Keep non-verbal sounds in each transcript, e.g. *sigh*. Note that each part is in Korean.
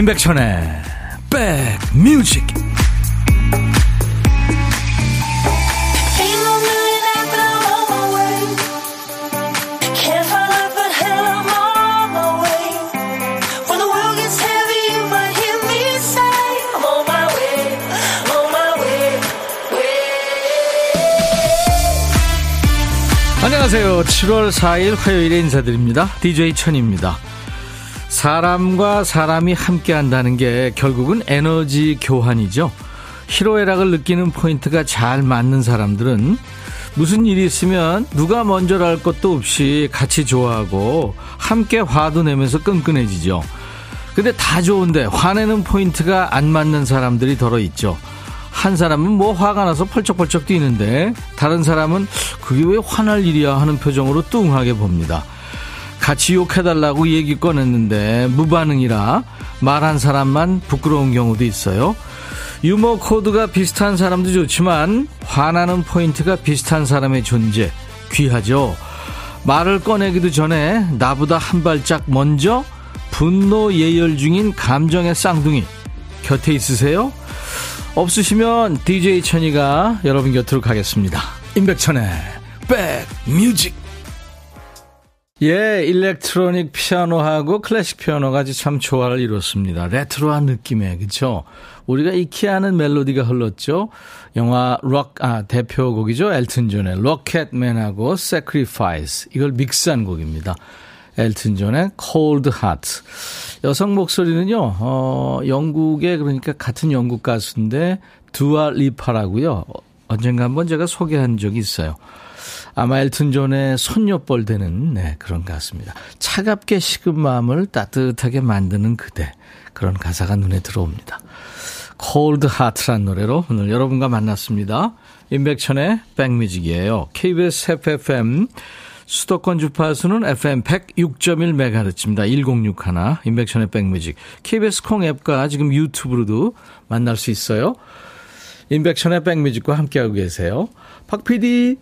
임백천의 백뮤직 안녕하세요. 7월 4일 화요일에 인사드립니다. DJ 천입니다. 사람과 사람이 함께 한다는 게 결국은 에너지 교환이죠. 희로애락을 느끼는 포인트가 잘 맞는 사람들은 무슨 일이 있으면 누가 먼저랄 것도 없이 같이 좋아하고 함께 화도 내면서 끈끈해지죠. 근데 다 좋은데 화내는 포인트가 안 맞는 사람들이 더러 있죠. 한 사람은 뭐 화가 나서 펄쩍펄쩍 뛰는데 다른 사람은 그게 왜 화날 일이야 하는 표정으로 뚱하게 봅니다. 같이 욕해달라고 얘기 꺼냈는데 무반응이라 말한 사람만 부끄러운 경우도 있어요. 유머 코드가 비슷한 사람도 좋지만 화나는 포인트가 비슷한 사람의 존재 귀하죠. 말을 꺼내기도 전에 나보다 한 발짝 먼저 분노 예열 중인 감정의 쌍둥이 곁에 있으세요? 없으시면 DJ 천이가 여러분 곁으로 가겠습니다. 임백천의 백뮤직 예, electronic 피아노하고 클래식 피아노가 참 조화를 이뤘습니다. 레트로한 느낌의, 그쵸? 우리가 익히 아는 멜로디가 흘렀죠. 영화 록, 아, 대표곡이죠. 엘튼 존의 Rocket Man하고 Sacrifice. 이걸 믹스한 곡입니다. 엘튼 존의 Cold Heart. 여성 목소리는요, 어, 영국의, 그러니까 같은 영국 가수인데, 두아 리파라고요. 언젠가 한번 제가 소개한 적이 있어요. 아마 엘튼 존의 손녀뻘 되는 네, 그런 가수입니다. 차갑게 식은 마음을 따뜻하게 만드는 그대. 그런 가사가 눈에 들어옵니다. Cold Heart란 노래로 오늘 여러분과 만났습니다. 임백천의 백뮤직이에요. KBS FFM 수도권 주파수는 FM 106.1MHz입니다. 1061 임백천의 백뮤직. KBS 콩 앱과 지금 유튜브로도 만날 수 있어요. 임백천의 백뮤직과 함께하고 계세요. 박 PD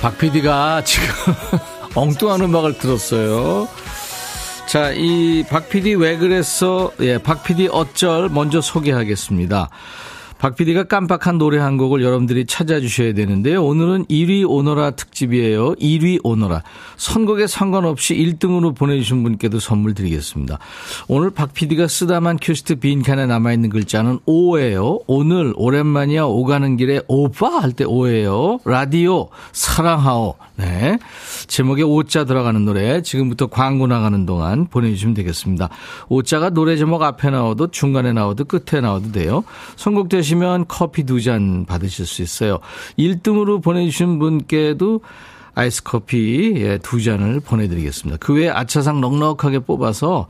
박 PD가 지금 *laughs* 엉뚱한 음악을 들었어요. 자, 이 박 PD 왜 그랬어? 예, 박 PD 어쩔 먼저 소개하겠습니다. 박 PD가 깜빡한 노래 한 곡을 여러분들이 찾아주셔야 되는데요. 오늘은 1위 오너라 특집이에요. 1위 오너라. 선곡에 상관없이 1등으로 보내주신 분께도 선물 드리겠습니다. 오늘 박 PD가 쓰다만 큐시트 빈칸에 남아있는 글자는 오예요. 오늘 오랜만이야 오가는 길에 오빠 할 때 오예요. 라디오 사랑하오. 네. 제목에 오자 들어가는 노래 지금부터 광고 나가는 동안 보내주시면 되겠습니다. 오자가 노래 제목 앞에 나와도 중간에 나와도 끝에 나와도 돼요. 선곡되시면 커피 두 잔 받으실 수 있어요. 1등으로 보내주신 분께도 아이스 커피 예, 두 잔을 보내드리겠습니다. 그 외에 아차상 넉넉하게 뽑아서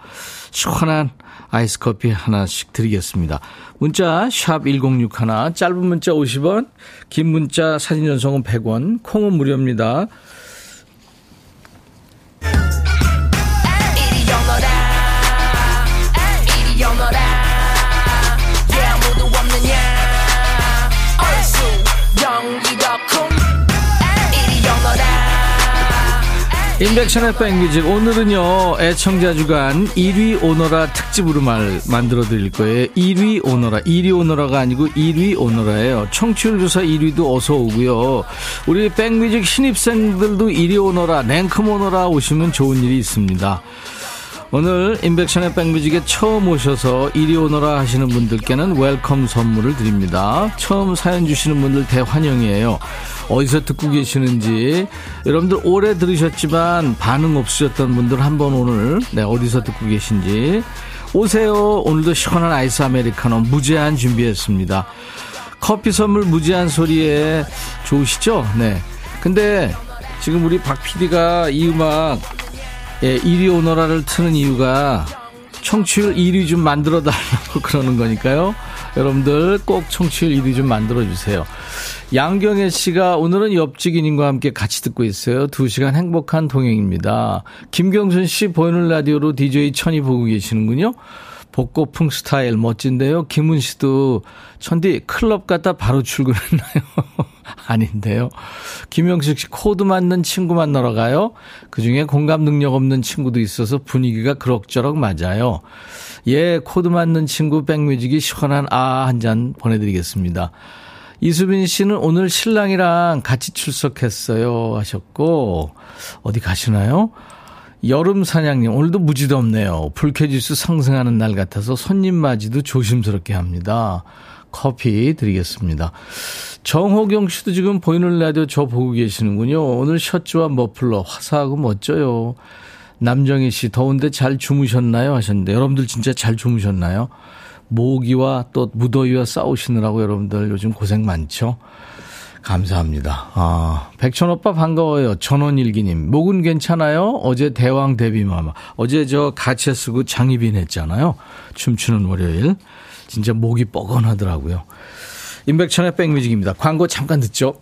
시원한 아이스 커피 하나씩 드리겠습니다. 문자 샵 1061, 짧은 문자 50원, 긴 문자 사진 전송은 100원, 콩은 무료입니다. 인백션의 백뮤직. 오늘은요 애청자 주간 1위 오너라 특집으로 말 만들어 드릴 거예요. 1위 오너라. 1위 오너라가 아니고 1위 오너라예요. 청취율 조사 1위도 어서 오고요. 우리 백뮤직 신입생들도 1위 오너라 랭크 오너라 오시면 좋은 일이 있습니다 오늘 임백천의 백뮤직에 처음 오셔서 1위 오너라 하시는 분들께는 welcome 선물을 드립니다 처음 사연 주시는 분들 대환영이에요 어디서 듣고 계시는지 여러분들 오래 들으셨지만 반응 없으셨던 분들 한번 오늘 네, 어디서 듣고 계신지 오세요. 오늘도 시원한 아이스 아메리카노 무제한 준비했습니다. 커피 선물 무제한 소리에 좋으시죠? 네. 근데 지금 우리 박 PD가 이 음악 예, 1위 오너라를 트는 이유가 청취율 1위 좀 만들어 달라고 *laughs* 그러는 거니까요. 여러분들 꼭 청취율 1위 좀 만들어 주세요. 양경혜 씨가 오늘은 옆집인님과 함께 같이 듣고 있어요. 2시간 행복한 동행입니다. 김경순 씨 보이는 라디오로 DJ 천이 보고 계시는군요. 복고풍 스타일 멋진데요. 김은 씨도 천디 클럽 갔다 바로 출근했나요? *laughs* 아닌데요. 김영식 씨 코드 맞는 친구 만나러 가요. 그중에 공감 능력 없는 친구도 있어서 분위기가 그럭저럭 맞아요. 예, 코드 맞는 친구 백뮤직이 시원한 아아 한 잔 보내드리겠습니다. 이수빈 씨는 오늘 신랑이랑 같이 출석했어요 하셨고 어디 가시나요? 여름 사냥님 오늘도 무지도 없네요. 불쾌지수 상승하는 날 같아서 손님 맞이도 조심스럽게 합니다. 커피 드리겠습니다. 정호경 씨도 지금 보이는 라디오 저 보고 계시는군요. 오늘 셔츠와 머플러 화사하고 멋져요. 남정희 씨 더운데 잘 주무셨나요 하셨는데 여러분들 진짜 잘 주무셨나요? 모기와 또 무더위와 싸우시느라고 여러분들 요즘 고생 많죠? 감사합니다. 아, 백천 오빠 반가워요. 전원일기님. 목은 괜찮아요? 어제 대왕 데뷔마마. 어제 저 가채 쓰고 장희빈 했잖아요. 춤추는 월요일. 진짜 목이 뻐근하더라고요. 임백천의 백뮤직입니다. 광고 잠깐 듣죠.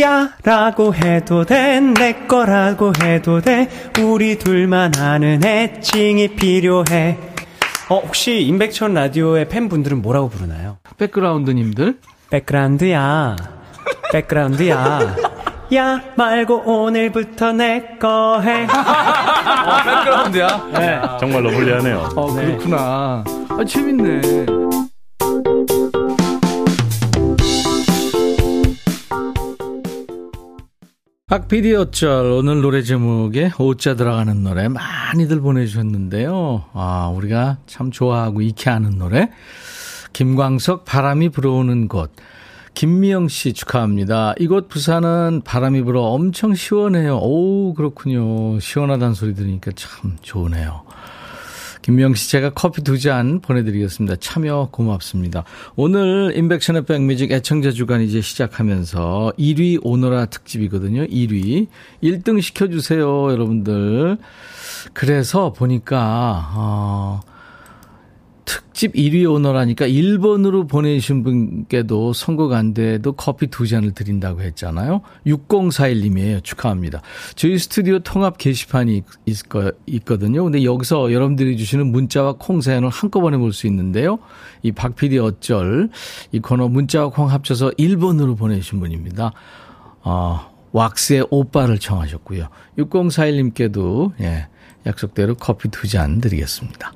야 라고 해도 돼 내 거라고 해도 돼 우리 둘만 아는 애칭이 필요해 어 혹시 임백천 라디오의 팬분들은 뭐라고 부르나요? 백그라운드님들 백그라운드야 백그라운드야 야 말고 오늘부터 내 거 해. 어, 백그라운드야? 네. 정말로 불리하네요. 어, 그렇구나. 아, 재밌네. 박PD 어쩔 오늘 노래 제목에 오자 들어가는 노래 많이들 보내주셨는데요. 아, 우리가 참 좋아하고 익히 아는 노래. 김광석 바람이 불어오는 곳. 김미영 씨 축하합니다. 이곳 부산은 바람이 불어 엄청 시원해요. 오, 그렇군요. 시원하다는 소리 들으니까 참 좋으네요. 김미영 씨 제가 커피 두 잔 보내드리겠습니다. 참여 고맙습니다. 오늘 인백션의 백뮤직 애청자 주간 이제 시작하면서 1위 오너라 특집이거든요. 1위. 1등 시켜주세요, 여러분들. 그래서 보니까, 어, 특집 1위 오너라니까 1번으로 보내주신 분께도 선거가 안 돼도 커피 두 잔을 드린다고 했잖아요. 6041님이에요. 축하합니다. 저희 스튜디오 통합 게시판이 있, 거, 있거든요. 근데 여기서 여러분들이 주시는 문자와 콩 사연을 한꺼번에 볼 수 있는데요. 이 박PD 어쩔 이 코너 문자와 콩 합쳐서 1번으로 보내주신 분입니다. 어, 왁스의 오빠를 청하셨고요. 6041님께도 예. 약속대로 커피 두 잔 드리겠습니다.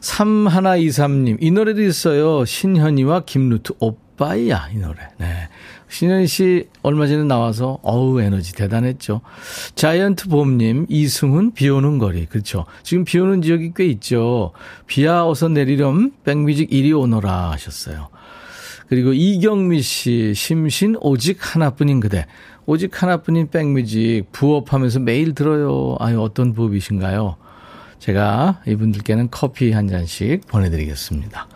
3123님, 이 노래도 있어요. 신현이와 김루트, 오빠야, 이 노래. 네. 신현이 씨 얼마 전에 나와서, 어우, 에너지 대단했죠. 자이언트 봄님, 이승훈, 비 오는 거리. 그렇죠. 지금 비 오는 지역이 꽤 있죠. 비야 어서 내리렴, 백뮤직 이리 오너라 하셨어요. 그리고 이경미 씨, 심신 오직 하나뿐인 그대. 오직 하나뿐인 백뮤직 부업하면서 매일 들어요. 아유, 어떤 부업이신가요? 제가 이분들께는 커피 한 잔씩 보내드리겠습니다.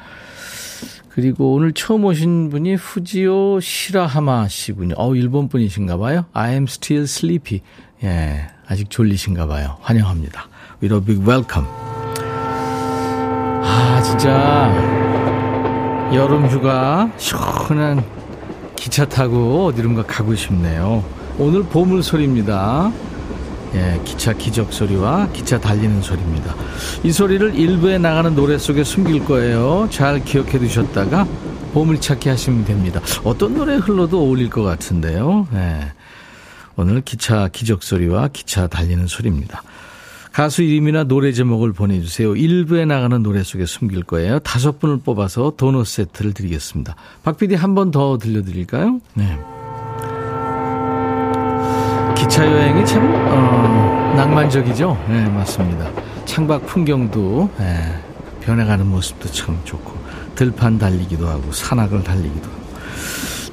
그리고 오늘 처음 오신 분이 후지오 시라하마 씨군요. 어, 일본 분이신가 봐요. I am still sleepy. 예, 아직 졸리신가 봐요. 환영합니다. With a big welcome. 아, 진짜 여름 휴가 시원한 기차 타고 어디론가 가고 싶네요. 오늘 보물 소리입니다. 예, 기차 기적 소리와 기차 달리는 소리입니다. 이 소리를 일부에 나가는 노래 속에 숨길 거예요. 잘 기억해 두셨다가 보물 찾기 하시면 됩니다. 어떤 노래 흘러도 어울릴 것 같은데요. 예. 오늘 기차 기적 소리와 기차 달리는 소리입니다. 가수 이름이나 노래 제목을 보내주세요. 일부에 나가는 노래 속에 숨길 거예요. 다섯 분을 뽑아서 도넛 세트를 드리겠습니다. 박 PD 한 번 더 들려드릴까요? 네. 기차 여행이 참 어, 낭만적이죠. 네, 맞습니다. 창밖 풍경도 네, 변해가는 모습도 참 좋고 들판 달리기도 하고 산악을 달리기도 하고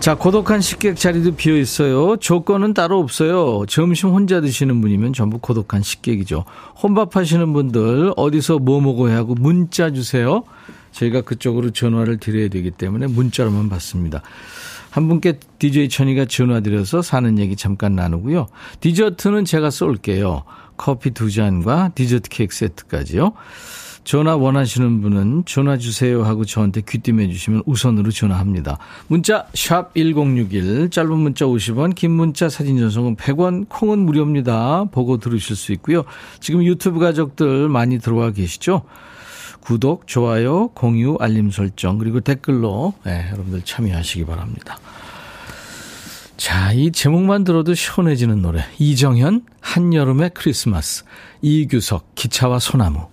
자, 고독한 식객 자리도 비어 있어요. 조건은 따로 없어요. 점심 혼자 드시는 분이면 전부 고독한 식객이죠. 혼밥 하시는 분들 어디서 뭐 먹어야 하고 문자 주세요. 저희가 그쪽으로 전화를 드려야 되기 때문에 문자로만 받습니다. 한 분께 DJ 천이가 전화 드려서 사는 얘기 잠깐 나누고요. 디저트는 제가 쏠게요. 커피 두 잔과 디저트 케이크 세트까지요. 전화 원하시는 분은 전화 주세요 하고 저한테 귀띔해 주시면 우선으로 전화합니다. 문자 샵1061 짧은 문자 50원 긴 문자 사진 전송은 100원 콩은 무료입니다. 보고 들으실 수 있고요. 지금 유튜브 가족들 많이 들어와 계시죠? 구독, 좋아요, 공유, 알림 설정, 그리고 댓글로 네, 여러분들 참여하시기 바랍니다. 자, 이 제목만 들어도 시원해지는 노래. 이정현, 한여름의 크리스마스. 이규석, 기차와 소나무.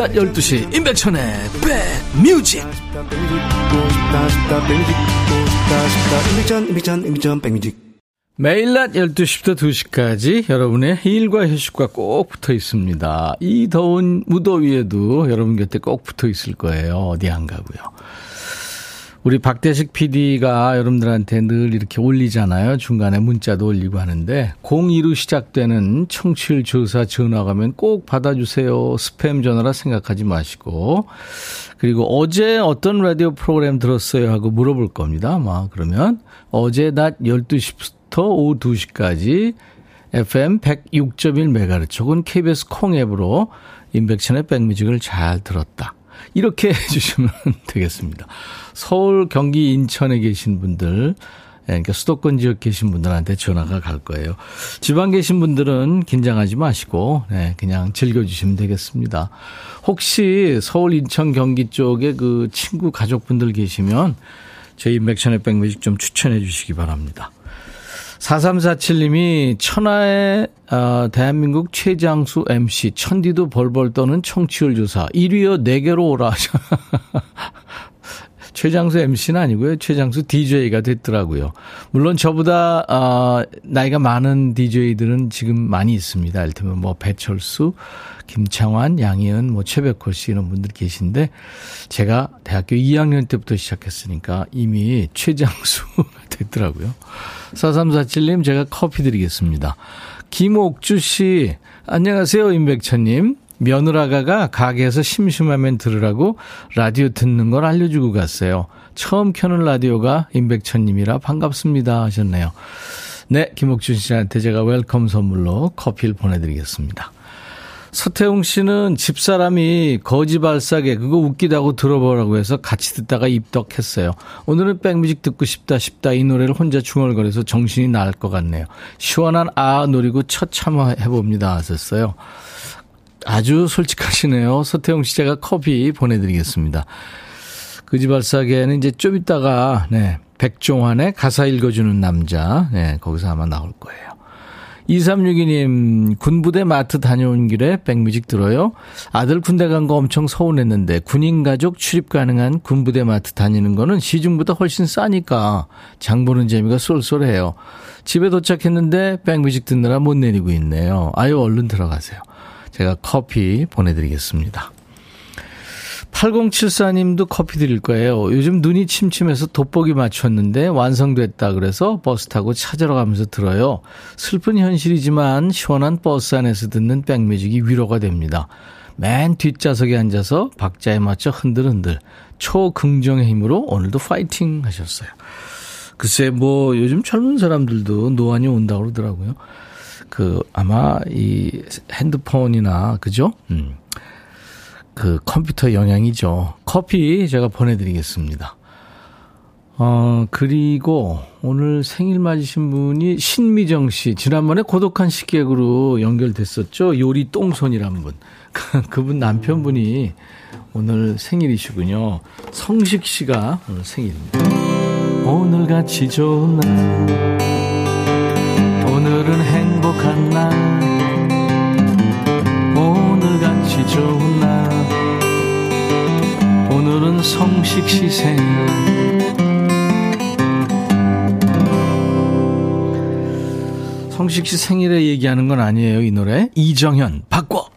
낮 12시 임백천의 백뮤직 매일 낮 12시부터 2시까지 여러분의 일과 휴식과 꼭 붙어 있습니다. 이 더운 무더위에도 여러분 곁에 꼭 붙어 있을 거예요. 어디 안 가고요. 우리 박대식 PD가 여러분들한테 늘 이렇게 올리잖아요. 중간에 문자도 올리고 하는데 02로 시작되는 청취율 조사 전화 가면 꼭 받아주세요. 스팸 전화라 생각하지 마시고 그리고 어제 어떤 라디오 프로그램 들었어요 하고 물어볼 겁니다. 아마 그러면 어제 낮 12시부터 오후 2시까지 FM 106.1MHz 혹은 KBS 콩 앱으로 인백션의 백뮤직을 잘 들었다. 이렇게 *laughs* 해주시면 되겠습니다. 서울, 경기, 인천에 계신 분들, 예, 그러니까 수도권 지역 계신 분들한테 전화가 갈 거예요. 지방 계신 분들은 긴장하지 마시고, 네, 그냥 즐겨주시면 되겠습니다. 혹시 서울, 인천, 경기 쪽에 그 친구, 가족분들 계시면 저희 맥천의 백뮤직 좀 추천해 주시기 바랍니다. 4347님이 천하의 어, 대한민국 최장수 MC 천디도 벌벌 떠는 청취율 조사. 1위여 4개로 오라 *laughs* 최장수 MC는 아니고요. 최장수 DJ가 됐더라고요. 물론 저보다 어, 나이가 많은 DJ들은 지금 많이 있습니다. 예를 들면 뭐 배철수, 김창완, 양희은, 뭐 최백호 씨 이런 분들 계신데 제가 대학교 2학년 때부터 시작했으니까 이미 최장수가 *laughs* 됐더라고요. 4347님 제가 커피 드리겠습니다. 김옥주 씨 안녕하세요 임백천님. 며느라가가 가게에서 심심하면 들으라고 라디오 듣는 걸 알려주고 갔어요. 처음 켜는 라디오가 임백천님이라 반갑습니다 하셨네요. 네, 김옥준 씨한테 제가 welcome 선물로 커피를 보내드리겠습니다. 서태웅 씨는 집사람이 거지발싸개 그거 웃기다고 들어보라고 해서 같이 듣다가 입덕했어요. 오늘은 백뮤직 듣고 싶다 싶다 이 노래를 혼자 중얼거려서 정신이 나갈 것 같네요. 시원한 아아 노리고 첫 참여해봅니다 하셨어요. 아주 솔직하시네요. 서태웅 씨 제가 커피 보내드리겠습니다. 그지발싸개는 이제 좀 이따가, 네, 백종환의 가사 읽어주는 남자, 네, 거기서 아마 나올 거예요. 2362님, 군부대 마트 다녀온 길에 백뮤직 들어요? 아들 군대 간 거 엄청 서운했는데, 군인 가족 출입 가능한 군부대 마트 다니는 거는 시중보다 훨씬 싸니까, 장 보는 재미가 쏠쏠해요. 집에 도착했는데, 백뮤직 듣느라 못 내리고 있네요. 아유, 얼른 들어가세요. 제가 커피 보내드리겠습니다. 8074님도 커피 드릴 거예요. 요즘 눈이 침침해서 돋보기 맞췄는데 완성됐다 그래서 버스 타고 찾으러 가면서 들어요. 슬픈 현실이지만 시원한 버스 안에서 듣는 백뮤직이 위로가 됩니다. 맨 뒷좌석에 앉아서 박자에 맞춰 흔들흔들 초긍정의 힘으로 오늘도 파이팅 하셨어요. 글쎄 뭐 요즘 젊은 사람들도 노안이 온다고 그러더라고요. 그 아마 이 핸드폰이나 그죠? 음. 그 컴퓨터 영향이죠. 커피 제가 보내드리겠습니다. 어, 그리고 오늘 생일 맞으신 분이 신미정 씨. 지난번에 고독한 식객으로 연결됐었죠. 요리 똥손이란 분. *laughs* 그분 남편분이 오늘 생일이시군요. 성식 씨가 오늘 생일입니다. 오늘 같이 좋은 날. 오늘은 행복한 날. 오늘같이 좋은 날. 오늘은 성식 시 생일 성식 씨 생일에 얘기하는 건 아니에요 이 노래. 이정현 바꿔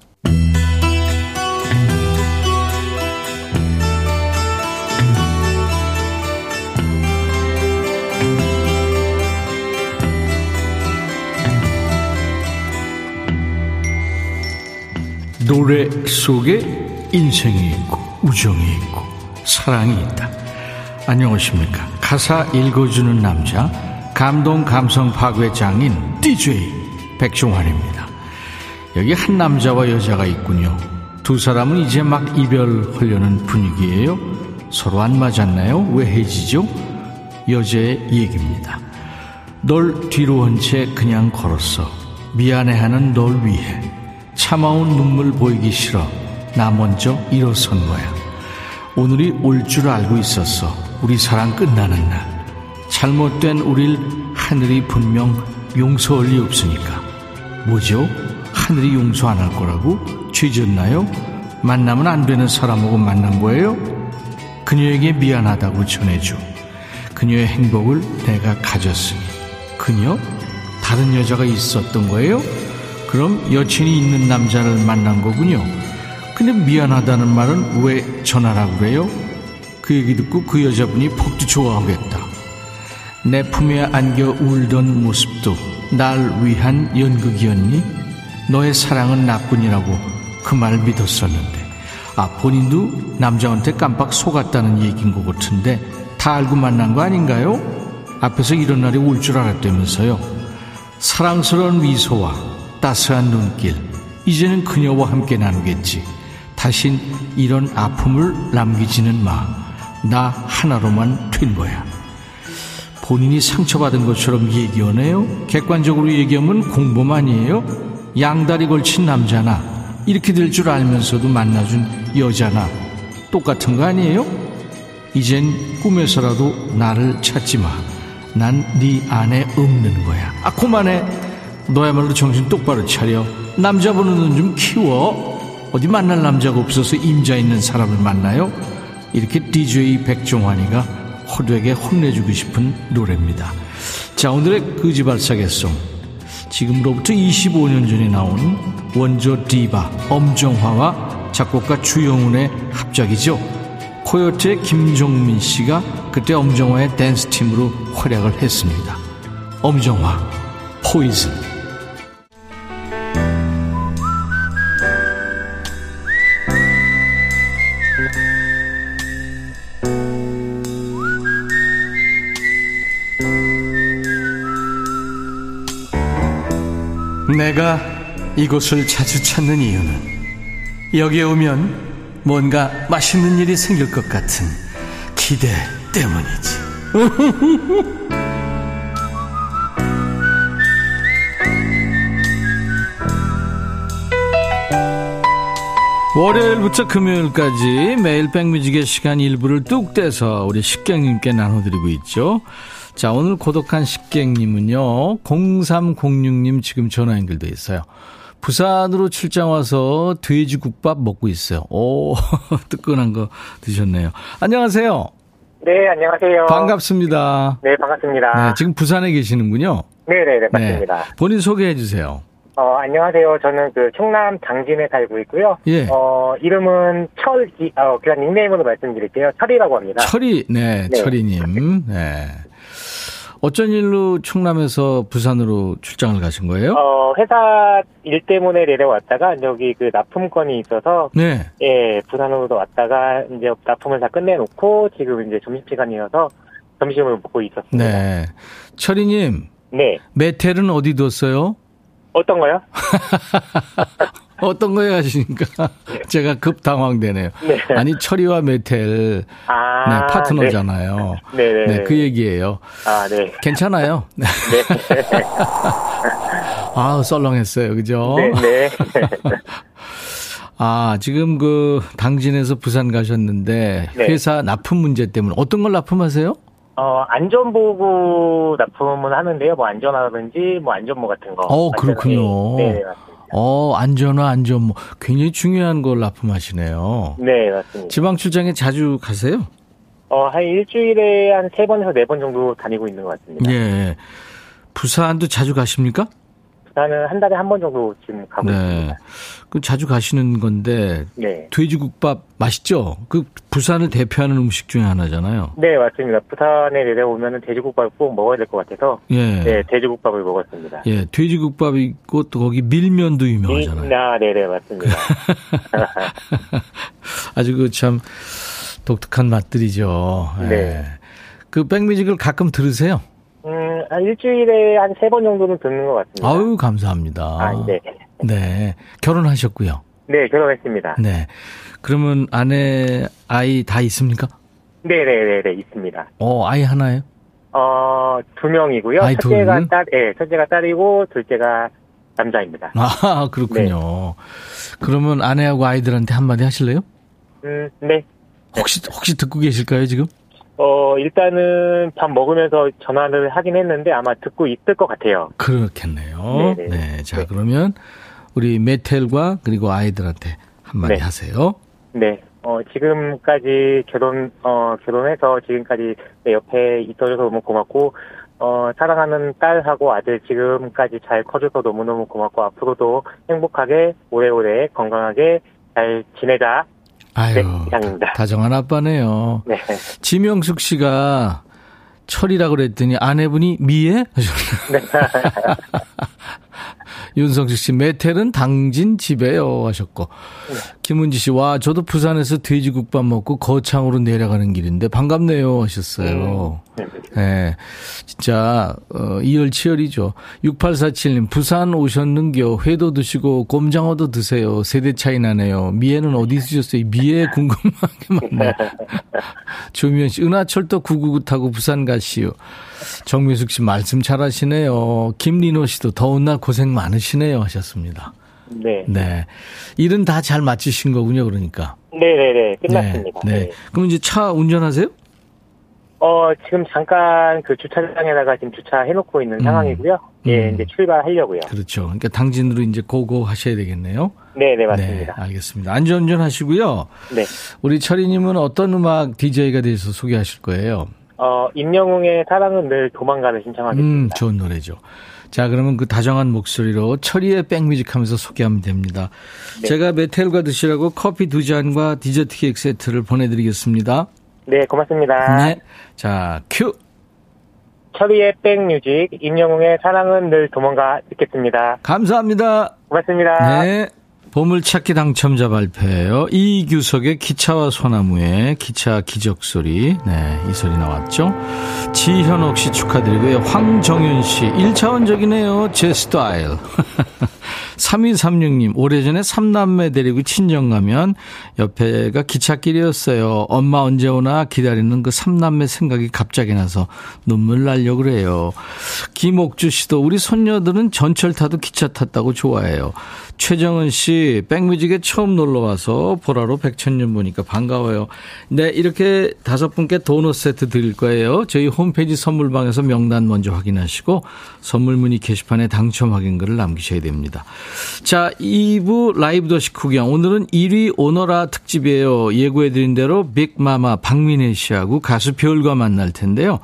노래 속에 인생이 있고 우정이 있고 사랑이 있다. 안녕하십니까. 가사 읽어주는 남자 감동 감성 파괴 장인 DJ 백종환입니다. 여기 한 남자와 여자가 있군요. 두 사람은 이제 막 이별하려는 분위기예요. 서로 안 맞았나요? 왜 헤어지죠? 여자의 얘기입니다. 널 뒤로 한 채 그냥 걸었어. 미안해하는 널 위해. 참아온 눈물 보이기 싫어. 나 먼저 일어선 거야. 오늘이 올 줄 알고 있었어. 우리 사랑 끝나는 날. 잘못된 우릴 하늘이 분명 용서할 리 없으니까. 뭐죠? 하늘이 용서 안 할 거라고? 죄졌나요? 만나면 안 되는 사람하고 만난 거예요? 그녀에게 미안하다고 전해줘. 그녀의 행복을 내가 가졌으니. 그녀? 다른 여자가 있었던 거예요? 그럼 여친이 있는 남자를 만난 거군요. 근데 미안하다는 말은 왜 전하라고 그래요? 그 얘기 듣고 그 여자분이 폭도 좋아하겠다. 내 품에 안겨 울던 모습도 날 위한 연극이었니? 너의 사랑은 나뿐이라고 그 말 믿었었는데. 아, 본인도 남자한테 깜빡 속았다는 얘기인 것 같은데 다 알고 만난 거 아닌가요? 앞에서 이런 날이 올 줄 알았다면서요. 사랑스러운 미소와 따스한 눈길. 이제는 그녀와 함께 나누겠지. 다신 이런 아픔을 남기지는 마. 나 하나로만 된 거야. 본인이 상처받은 것처럼 얘기하네요. 객관적으로 얘기하면 공범 아니에요? 양다리 걸친 남자나 이렇게 될 줄 알면서도 만나준 여자나 똑같은 거 아니에요? 이젠 꿈에서라도 나를 찾지 마. 난 네 안에 없는 거야. 아, 그만해. 너야말로 정신 똑바로 차려. 남자 보는 눈 좀 키워. 어디 만날 남자가 없어서 임자 있는 사람을 만나요? 이렇게 DJ 백종환이가 호되게 혼내주고 싶은 노래입니다. 자, 오늘의 거지발사계송. 지금으로부터 25년 전에 나온 원조 디바 엄정화와 작곡가 주영훈의 합작이죠. 코요태 김종민 씨가 그때 엄정화의 댄스 팀으로 활약을 했습니다. 엄정화, 포이즌. 내가 이곳을 자주 찾는 이유는 여기에 오면 뭔가 맛있는 일이 생길 것 같은 기대 때문이지. *laughs* 월요일부터 금요일까지 매일 백뮤직의 시간 일부를 뚝 떼서 우리 식객님께 나눠드리고 있죠. 자, 오늘 고독한 식객님은요, 0306님 지금 전화 연결돼 있어요. 부산으로 출장 와서 돼지국밥 먹고 있어요. 오, *laughs* 뜨끈한 거 드셨네요. 안녕하세요. 네, 안녕하세요. 반갑습니다. 네, 반갑습니다. 네, 지금 부산에 계시는군요. 네네네, 맞습니다. 네, 본인 소개해 주세요. 어, 안녕하세요. 저는 그 충남 당진에 살고 있고요. 예. 어, 이름은 철, 어, 그냥 닉네임으로 말씀드릴게요. 철이라고 합니다. 철이, 네, 네. 철이님. 네. 어쩐 일로 충남에서 부산으로 출장을 가신 거예요? 어, 회사 일 때문에 내려왔다가 여기 그 납품건이 있어서 네. 예, 부산으로 왔다가 이제 납품을 다 끝내놓고 지금 이제 점심시간이어서 점심을 먹고 있었습니다. 네. 철이님. 네. 메텔은 어디 뒀어요? 어떤 거요? *laughs* 어떤 거에 하시니까 *laughs* 제가 급 당황되네요. 네. 아니 철이와 메텔 아, 네, 파트너잖아요. 네. 네, 네, 그 얘기예요. 아, 네. 괜찮아요. *laughs* 네. *laughs* 아, 썰렁했어요. 그죠? 네. 네. 아, 지금 그 당진에서 부산 가셨는데 네. 회사 납품 문제 때문에 어떤 걸 납품하세요? 어, 안전보고 납품은 하는데요. 뭐 안전화라든지 뭐 안전모 같은 거. 어, 그렇군요. 네, 맞습니다. 어, 안전화, 안전모. 굉장히 중요한 걸 납품하시네요. 네, 맞습니다. 지방 출장에 자주 가세요? 어, 한 일주일에 한 세 번에서 네 번 정도 다니고 있는 것 같습니다. 예. 부산도 자주 가십니까? 부산은 한 달에 한 번 정도 지금 가고 네. 있습니다. 그 자주 가시는 건데 네. 돼지국밥 맛있죠? 그 부산을 대표하는 음식 중에 하나잖아요. 네, 맞습니다. 부산에 내려오면 돼지국밥을 꼭 먹어야 될 것 같아서 예. 네, 돼지국밥을 먹었습니다. 예, 돼지국밥이 있고 또 거기 밀면도 유명하잖아요. 네, 아, 네네, 맞습니다. *laughs* 아주 그 참 독특한 맛들이죠. 예. 네. 그 백뮤직을 가끔 들으세요? 음, 한 일주일에 한 세 번 정도는 듣는 것 같습니다. 아유, 감사합니다. 아, 네. 네. 결혼하셨고요. 네, 결혼했습니다. 네. 그러면 아내, 아이 다 있습니까? 네네네네, 있습니다. 어, 아이 하나예요? 어, 두 명이고요. 아이, 첫째가 둘? 딸, 예, 첫째가 딸이고, 둘째가 남자입니다. 아, *laughs* 그렇군요. 그러면 아내하고 아이들한테 한마디 하실래요? 음, 네. 혹시, 혹시 듣고 계실까요, 지금? 어, 일단은 밥 먹으면서 전화를 하긴 했는데 아마 듣고 있을 것 같아요. 그렇겠네요. 네네. 네. 자, 네. 그러면 우리 메텔과 그리고 아이들한테 한마디 네. 하세요. 네. 어, 지금까지 결혼, 어, 결혼해서 지금까지 내 옆에 있어줘서 너무 고맙고, 어, 사랑하는 딸하고 아들 지금까지 잘 커줘서 너무너무 고맙고, 앞으로도 행복하게, 오래오래 건강하게 잘 지내자. 아유, 네, 이상입니다. 다정한 아빠네요. 네. 지명숙 씨가 철이라 그랬더니 아내분이 미애? *laughs* *laughs* 윤성식 씨, 메텔은 당진 집에요 하셨고. 김은지 씨, 와, 저도 부산에서 돼지국밥 먹고 거창으로 내려가는 길인데 반갑네요 하셨어요. 네. 네. 진짜, 어, 이열치열이죠. 6847님, 부산 오셨는겨, 회도 드시고, 곰장어도 드세요. 세대 차이 나네요. 미애는 어디 있으셨어요? 미애 궁금하게 많네. *laughs* 조미연 씨, 은하철도 999 타고 부산 가시오. 정미숙 씨, 말씀 잘 하시네요. 김리노 씨도 더운 날 고생 많으시네요. 하셨습니다. 네. 네. 일은 다 잘 마치신 거군요, 그러니까. 네네네. 끝났습니다. 네. 네. 그럼 이제 차 운전하세요? 어, 지금 잠깐 그 주차장에다가 지금 주차해놓고 있는 상황이고요. 예, 음. 이제 출발하려고요. 그렇죠. 그러니까 당진으로 이제 고고 하셔야 되겠네요. 네네, 맞습니다. 네, 알겠습니다. 안전운전 하시고요. 네. 우리 철이님은 어떤 음악 DJ가 돼서 소개하실 거예요? 어, 임영웅의 사랑은 늘 도망가를 음, 신청하겠습니다. 좋은 노래죠. 자, 그러면 그 다정한 목소리로 철이의 백뮤직 하면서 소개하면 됩니다. 네. 제가 메텔과 드시라고 커피 두 잔과 디저트 케이크 세트를 보내드리겠습니다. 네, 고맙습니다. 네. 자, 큐! 철이의 백뮤직, 임영웅의 사랑은 늘 도망가 듣겠습니다. 감사합니다. 고맙습니다. 네. 보물찾기 당첨자 발표예요. 이규석의 기차와 소나무의 기차 기적소리. 네, 이 소리 나왔죠. 지현옥 씨 축하드리고요. 황정윤 씨, 1차원적이네요. 제 스타일. *laughs* 3236님, 오래전에 삼남매 데리고 친정 가면 옆에가 기찻길이었어요. 엄마 언제 오나 기다리는 그 삼남매 생각이 갑자기 나서 눈물 날려 그래요. 김옥주 씨도 우리 손녀들은 전철 타도 기차 탔다고 좋아해요. 최정은 씨, 백뮤직에 처음 놀러 와서 보라로 백천년 보니까 반가워요. 네, 이렇게 다섯 분께 도넛 세트 드릴 거예요. 저희 홈페이지 선물방에서 명단 먼저 확인하시고 선물 문의 게시판에 당첨 확인글을 남기셔야 됩니다. 자, 2부 라이브 더시 구경. 오늘은 1위 오너라 특집이에요. 예고해 드린 대로 빅마마 박민혜 씨하고 가수 별과 만날 텐데요.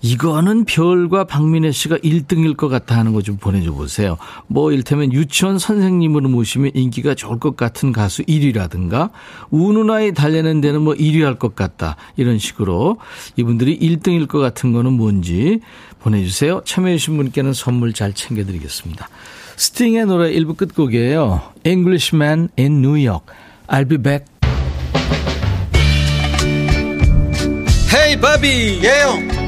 이거는 별과 박민혜 씨가 1등일 것 같다 하는 거 좀 보내줘 보세요. 뭐 일테면 유치원 선생님으로 모시면 인기가 좋을 것 같은 가수 1위라든가 우누나이 달래는 데는 뭐 1위 할 것 같다 이런 식으로 이분들이 1등일 것 같은 거는 뭔지 보내주세요. 참여해주신 분께는 선물 잘 챙겨드리겠습니다. 스팅의 노래 1부 끝곡이에요. Englishman in New York. I'll be back. 헤이 바비 예영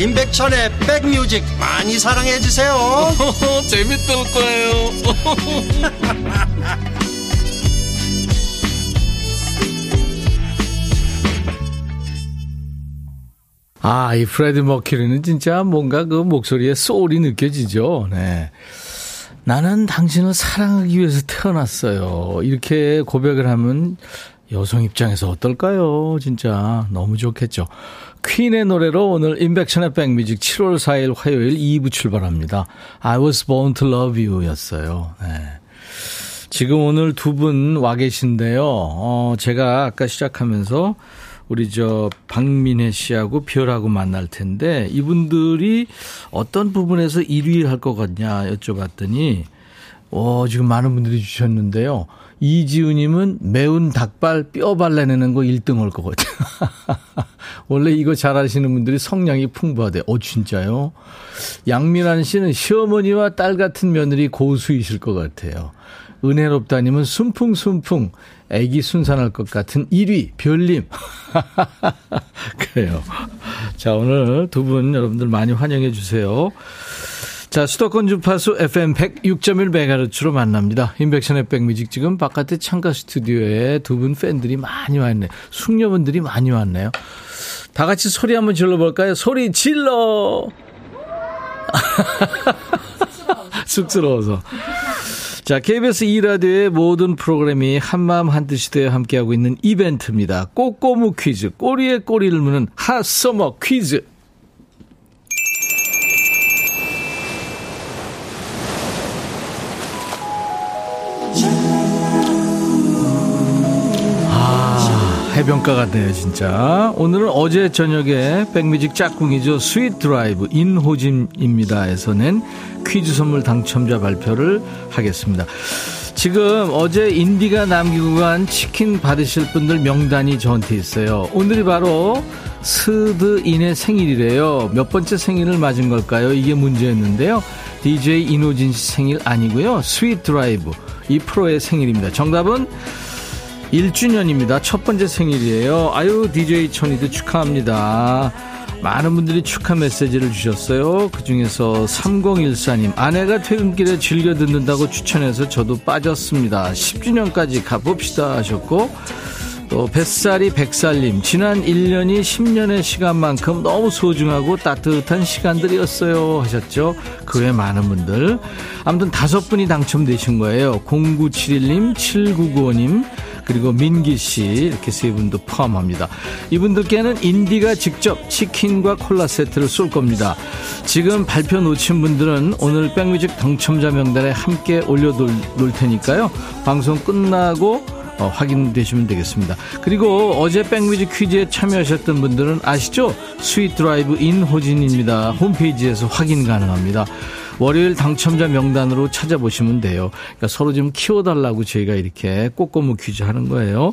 임백천의 백뮤직 많이 사랑해 주세요 *laughs* 재밌을 거예요 *laughs* 아, 이 프레드 머큐리는 진짜 뭔가 그 목소리에 소울이 느껴지죠. 네. 나는 당신을 사랑하기 위해서 태어났어요. 이렇게 고백을 하면 여성 입장에서 어떨까요? 진짜 너무 좋겠죠. 퀸의 노래로 오늘 인백션의 백뮤직 7월 4일 화요일 2부 출발합니다. I was born to love you 였어요. 네. 지금 오늘 두 분 와 계신데요. 어, 제가 아까 시작하면서 우리 저 박민혜 씨하고 별하고 만날 텐데 이분들이 어떤 부분에서 1위 할 것 같냐 여쭤봤더니 어, 지금 많은 분들이 주셨는데요. 이지우님은 매운 닭발 뼈 발라내는 거 1등 할것 같아요. *laughs* 원래 이거 잘하시는 분들이 성량이 풍부하대. 어, 진짜요? 양민환 씨는 시어머니와 딸 같은 며느리 고수이실 것 같아요. 은혜롭다님은 순풍순풍 애기 순산할 것 같은 1위 별님. *laughs* 그래요. 자 오늘 두 분 여러분들 많이 환영해 주세요. 자, 수도권 주파수 FM 106.1MHz로 만납니다. 인백션의 백뮤직 지금 바깥에 창가 스튜디오에 두 분 팬들이 많이 왔네요. 숙녀분들이 많이 왔네요. 다 같이 소리 한번 질러볼까요? 소리 질러! *laughs* 쑥스러워서. 자, KBS 2라디오의 모든 프로그램이 한마음 한뜻이 되어 함께하고 있는 이벤트입니다. 꼬꼬무 퀴즈, 꼬리에 꼬리를 무는 hot summer 퀴즈. 해변가 같네요, 진짜. 오늘은 어제 저녁에 백뮤직 짝꿍이죠. 스윗 드라이브 인호진입니다에서 낸 퀴즈 선물 당첨자 발표를 하겠습니다. 지금 어제 인디가 남기고 간 치킨 받으실 분들 명단이 저한테 있어요. 오늘이 바로 스드인의 생일이래요. 몇 번째 생일을 맞은 걸까요? 이게 문제였는데요. DJ 인호진 씨 생일 아니고요. 스윗 드라이브 이 프로의 생일입니다. 정답은 1주년입니다. 첫 번째 생일이에요. 아유 DJ 천디도 축하합니다. 많은 분들이 축하 메시지를 주셨어요. 그 중에서 3014님, 아내가 퇴근길에 즐겨 듣는다고 추천해서 저도 빠졌습니다. 10주년까지 가봅시다 하셨고, 또 뱃살이 백살님, 지난 1년이 10년의 시간만큼 너무 소중하고 따뜻한 시간들이었어요 하셨죠. 그 외 많은 분들. 아무튼 다섯 분이 당첨되신 거예요. 0971님, 7995님, 그리고 민기 씨 이렇게 세 분도 포함합니다. 이분들께는 인디가 직접 치킨과 콜라 세트를 쏠 겁니다. 지금 발표 놓친 분들은 오늘 백뮤직 당첨자 명단에 함께 올려놓을 테니까요. 방송 끝나고 어, 확인되시면 되겠습니다. 그리고 어제 백뮤직 퀴즈에 참여하셨던 분들은 아시죠? 스윗 드라이브 인 호진입니다. 홈페이지에서 확인 가능합니다. 월요일 당첨자 명단으로 찾아보시면 돼요. 그러니까 서로 좀 키워달라고 저희가 이렇게 꼬꼬무 퀴즈 하는 거예요.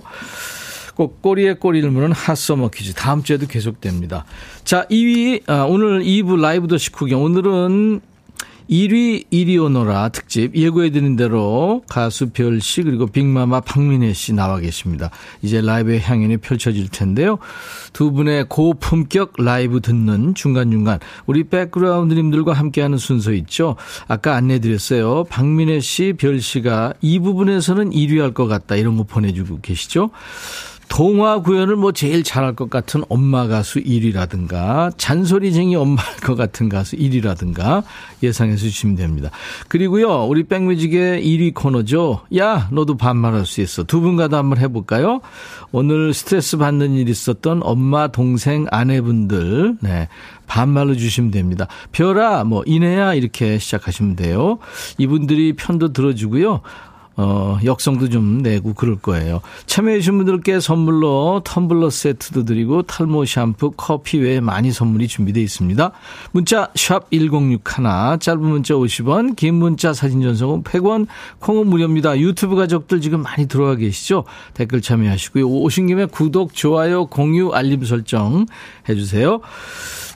꼭 꼬리에 꼬리를 무는 hot summer 퀴즈. 다음 주에도 계속됩니다. 자, 2위, 아, 오늘 2부 라이브도 식후경. 오늘은 1위 이리오노라 특집 예고해드린 대로 가수 별 씨 그리고 빅마마 박민혜 씨 나와 계십니다. 이제 라이브의 향연이 펼쳐질 텐데요. 두 분의 고품격 라이브 듣는 중간중간 우리 백그라운드님들과 함께하는 순서 있죠. 아까 안내드렸어요. 박민혜 씨, 별 씨가 이 부분에서는 1위 할 것 같다 이런 거 보내주고 계시죠. 동화 구연을 뭐 제일 잘할 것 같은 엄마 가수 1위라든가 잔소리쟁이 엄마일 것 같은 가수 1위라든가 예상해 주시면 됩니다. 그리고요 우리 백뮤직의 1위 코너죠. 야 너도 반말할 수 있어. 두 분과도 한번 해볼까요? 오늘 스트레스 받는 일 있었던 엄마 동생 아내분들 네 반말로 주시면 됩니다. 별아 뭐 이내야 이렇게 시작하시면 돼요. 이분들이 편도 들어주고요. 어, 역성도 좀 내고 그럴 거예요. 참여해주신 분들께 선물로 텀블러 세트도 드리고 탈모 샴푸, 커피 외에 많이 선물이 준비되어 있습니다. 문자 1061, 짧은 문자 50원, 긴 문자 사진 전송은 100원, 콩은 무료입니다. 유튜브 가족들 지금 많이 들어와 계시죠? 댓글 참여하시고요. 오신 김에 구독, 좋아요, 공유, 알림 설정 해주세요.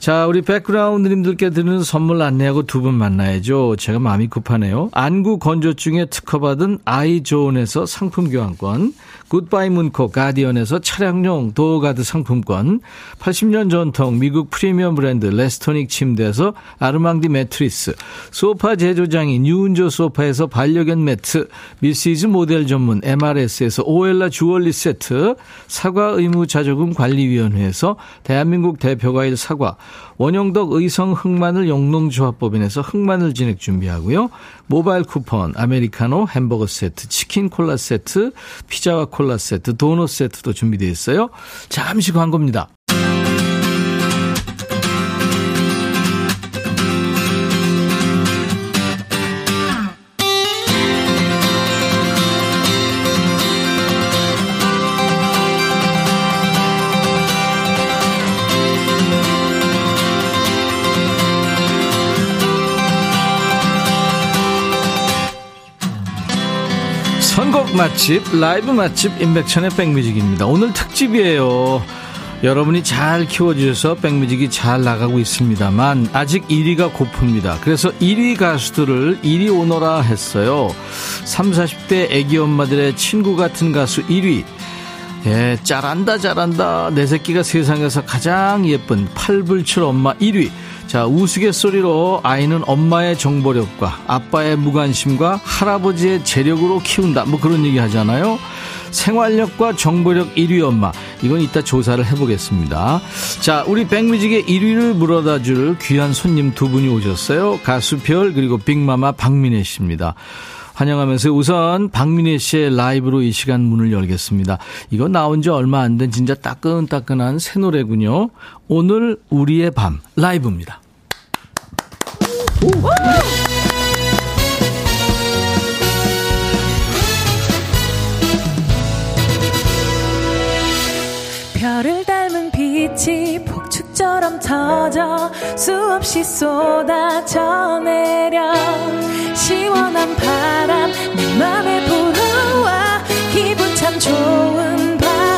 자, 우리 백그라운드님들께 드리는 선물 안내하고 두 분 만나야죠. 제가 마음이 급하네요. 안구 건조증에 특허받은 아이존에서 상품 교환권, 굿바이 문코 가디언에서 차량용 도어가드 상품권, 80년 전통 미국 프리미엄 브랜드 레스토닉 침대에서 아르망디 매트리스, 소파 제조장인 유운조 소파에서 반려견 매트, 미시즈 모델 전문 MRS에서 오엘라 주얼리 세트, 사과 의무 자조금 관리위원회에서 대한민국 대표과일 사과, 원형덕 의성 흑마늘 영농조합법인에서 흑마늘 진액 준비하고요. 모바일 쿠폰, 아메리카노 햄버거 세트, 치킨 콜라 세트, 피자와 콜라 세트, 도넛 세트도 준비되어 있어요. 잠시 광고입니다. 맛집, 라이브 맛집, 임백천의 백뮤직입니다. 오늘 특집이에요. 여러분이 잘 키워주셔서 백뮤직이 잘 나가고 있습니다만, 아직 1위가 고픕니다. 그래서 1위 가수들을 1위 오너라 했어요. 3, 40대 애기 엄마들의 친구 같은 가수 1위. 예, 잘한다, 잘한다. 내 새끼가 세상에서 가장 예쁜 팔불출 엄마 1위. 자, 우스갯소리로 아이는 엄마의 정보력과 아빠의 무관심과 할아버지의 재력으로 키운다. 뭐 그런 얘기 하잖아요. 생활력과 정보력 1위 엄마. 이건 이따 조사를 해보겠습니다. 자, 우리 백뮤직의 1위를 물어다 줄 귀한 손님 두 분이 오셨어요. 가수 별, 그리고 빅마마 박민혜 씨입니다. 환영하면서 우선 박민혜 씨의 라이브로 이 시간 문을 열겠습니다. 이거 나온 지 얼마 안 된 진짜 따끈따끈한 새 노래군요. 오늘 우리의 밤 라이브입니다. 별을 폭죽처럼 터져 수없이 쏟아져 내려. 시원한 바람 내 맘에 불어와 기분 참 좋은 밤이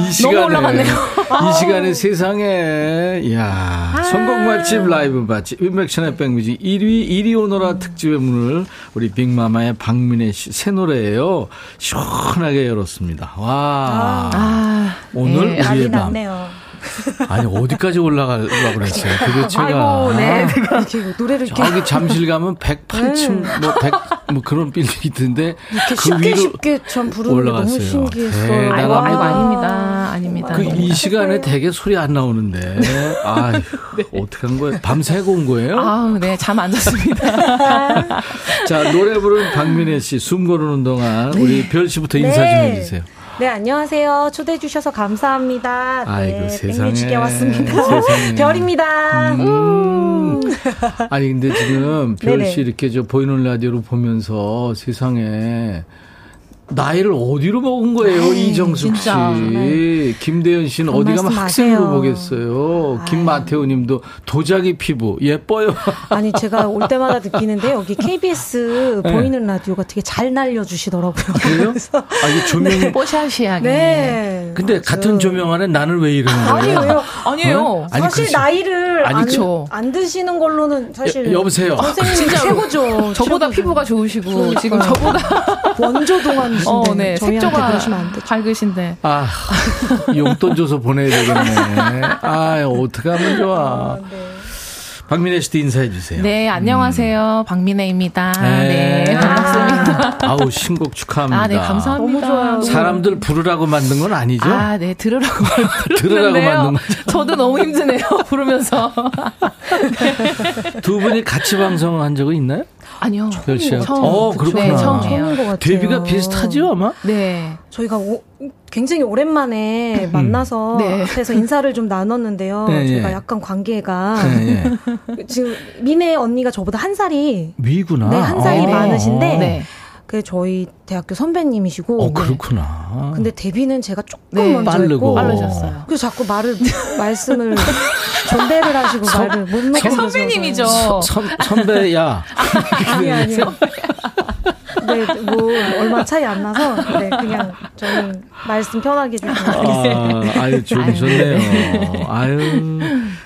이 시간에. 이 시간에 세상에 야 선곡 맛집 라이브 맛집 인맥션의 백뮤직 1위 1위 오너라 특집의 문을 우리 빅마마의 박민혜 씨 새 노래예요. 시원하게 열었습니다. 와 아, 오늘 네, 우리의 밤. 났네요. 아니 어디까지 올라가려고 그랬어요. 그게 제가 아이고, 네. 이렇게 노래를 이렇게 저기 잠실 가면 108층 뭐 100, 뭐 그런 빌딩이 있던데 이렇게 그 쉽게 쉽게 참 부르는 게 너무 올라갔어요. 신기했어요. 아이고, 아이고, 아닙니다. 아닙니다. 그 이 시간에 되게 소리 안 나오는데 *laughs* 아휴 어떻게 한 거예요? 밤새고 온 거예요? 아우, 네, 잠 안 잤습니다. *laughs* 자 노래 부른 박민혜 씨 숨 고르는 동안 우리 별 씨부터 인사 좀 네. 해주세요. 네, 안녕하세요. 초대해 주셔서 감사합니다. 아이고, 네, 세상에. 백뮤직에 왔습니다. 세상에. *laughs* 별입니다. 음. 아니 근데 지금 *laughs* 별. 씨 이렇게 저 보이는 라디오로 보면서 세상에 나이를 어디로 먹은 거예요 이정숙 씨, 진짜. 김대현 씨는 어디 가면 학생으로 마세요. 보겠어요. 김마태우 님도 도자기 피부 예뻐요. *laughs* 아니, 제가 올 때마다 느끼는데 여기 KBS 네. 보이는 라디오가 되게 잘 날려주시더라고요. 그래요? 아 이게 조명. 뽀샤시하게. 네. 근데 맞아요. 같은 조명 안에 나는 왜 이러는 거예요? 아니에요. 아니에요. 어? 아니, 사실 그렇지. 나이를 아니, 안, 그쵸. 안 드시는 걸로는 사실 여- 여보세요. 선생님 진짜로. 최고죠. 저보다 최고죠. 피부가 좋으시고, 그러니까요. 지금 저보다, 원조 동안 어, 네, 색조가 그러시면 안 되죠. 밝으신데. 아 용돈 줘서 보내야 되겠네. 아 어떻게 하면 좋아. 박민혜 씨도 인사해 주세요. 네, 안녕하세요. 박민혜입니다. 네. 네, 반갑습니다. 아우 신곡 축하합니다. 아, 네, 감사합니다. 너무 좋아요. 사람들 부르라고 만든 건 아니죠? 아, 네, 들으라고 *laughs* 들으라고. 만든 거죠. 저도 너무 힘드네요, 부르면서. 두 분이 같이 방송한 적은 있나요? 아니요. 별 씨하고? 처음. 어, 그렇구나. 네, 처음이에요. 처음인 것 같아요. 데뷔가 비슷하죠 아마? 네. 저희가 오- 굉장히 오랜만에 만나서 네. 앞에서 인사를 좀 나눴는데요. 네, 저희가 예. 약간 관계가 네, 예. 지금 미네 언니가 저보다 한 살이 위구나. 네, 한 살이 어. 많으신데 네. 그 저희 대학교 선배님이시고 어, 그렇구나. 근데 데뷔는 제가 조금 네, 먼저 빠르고. 했고 빠르셨어요. 그래서 자꾸 말을 말씀을 *laughs* 존대를 하시고 말을 못 놓고 선배님이죠. 선, 선배야. *laughs* 아니 아니요. 네, 뭐 얼마 차이 안 나서 네, 그냥 저는 말씀 편하게 해주시면 아, 아유, 좀 좋네요. 아유.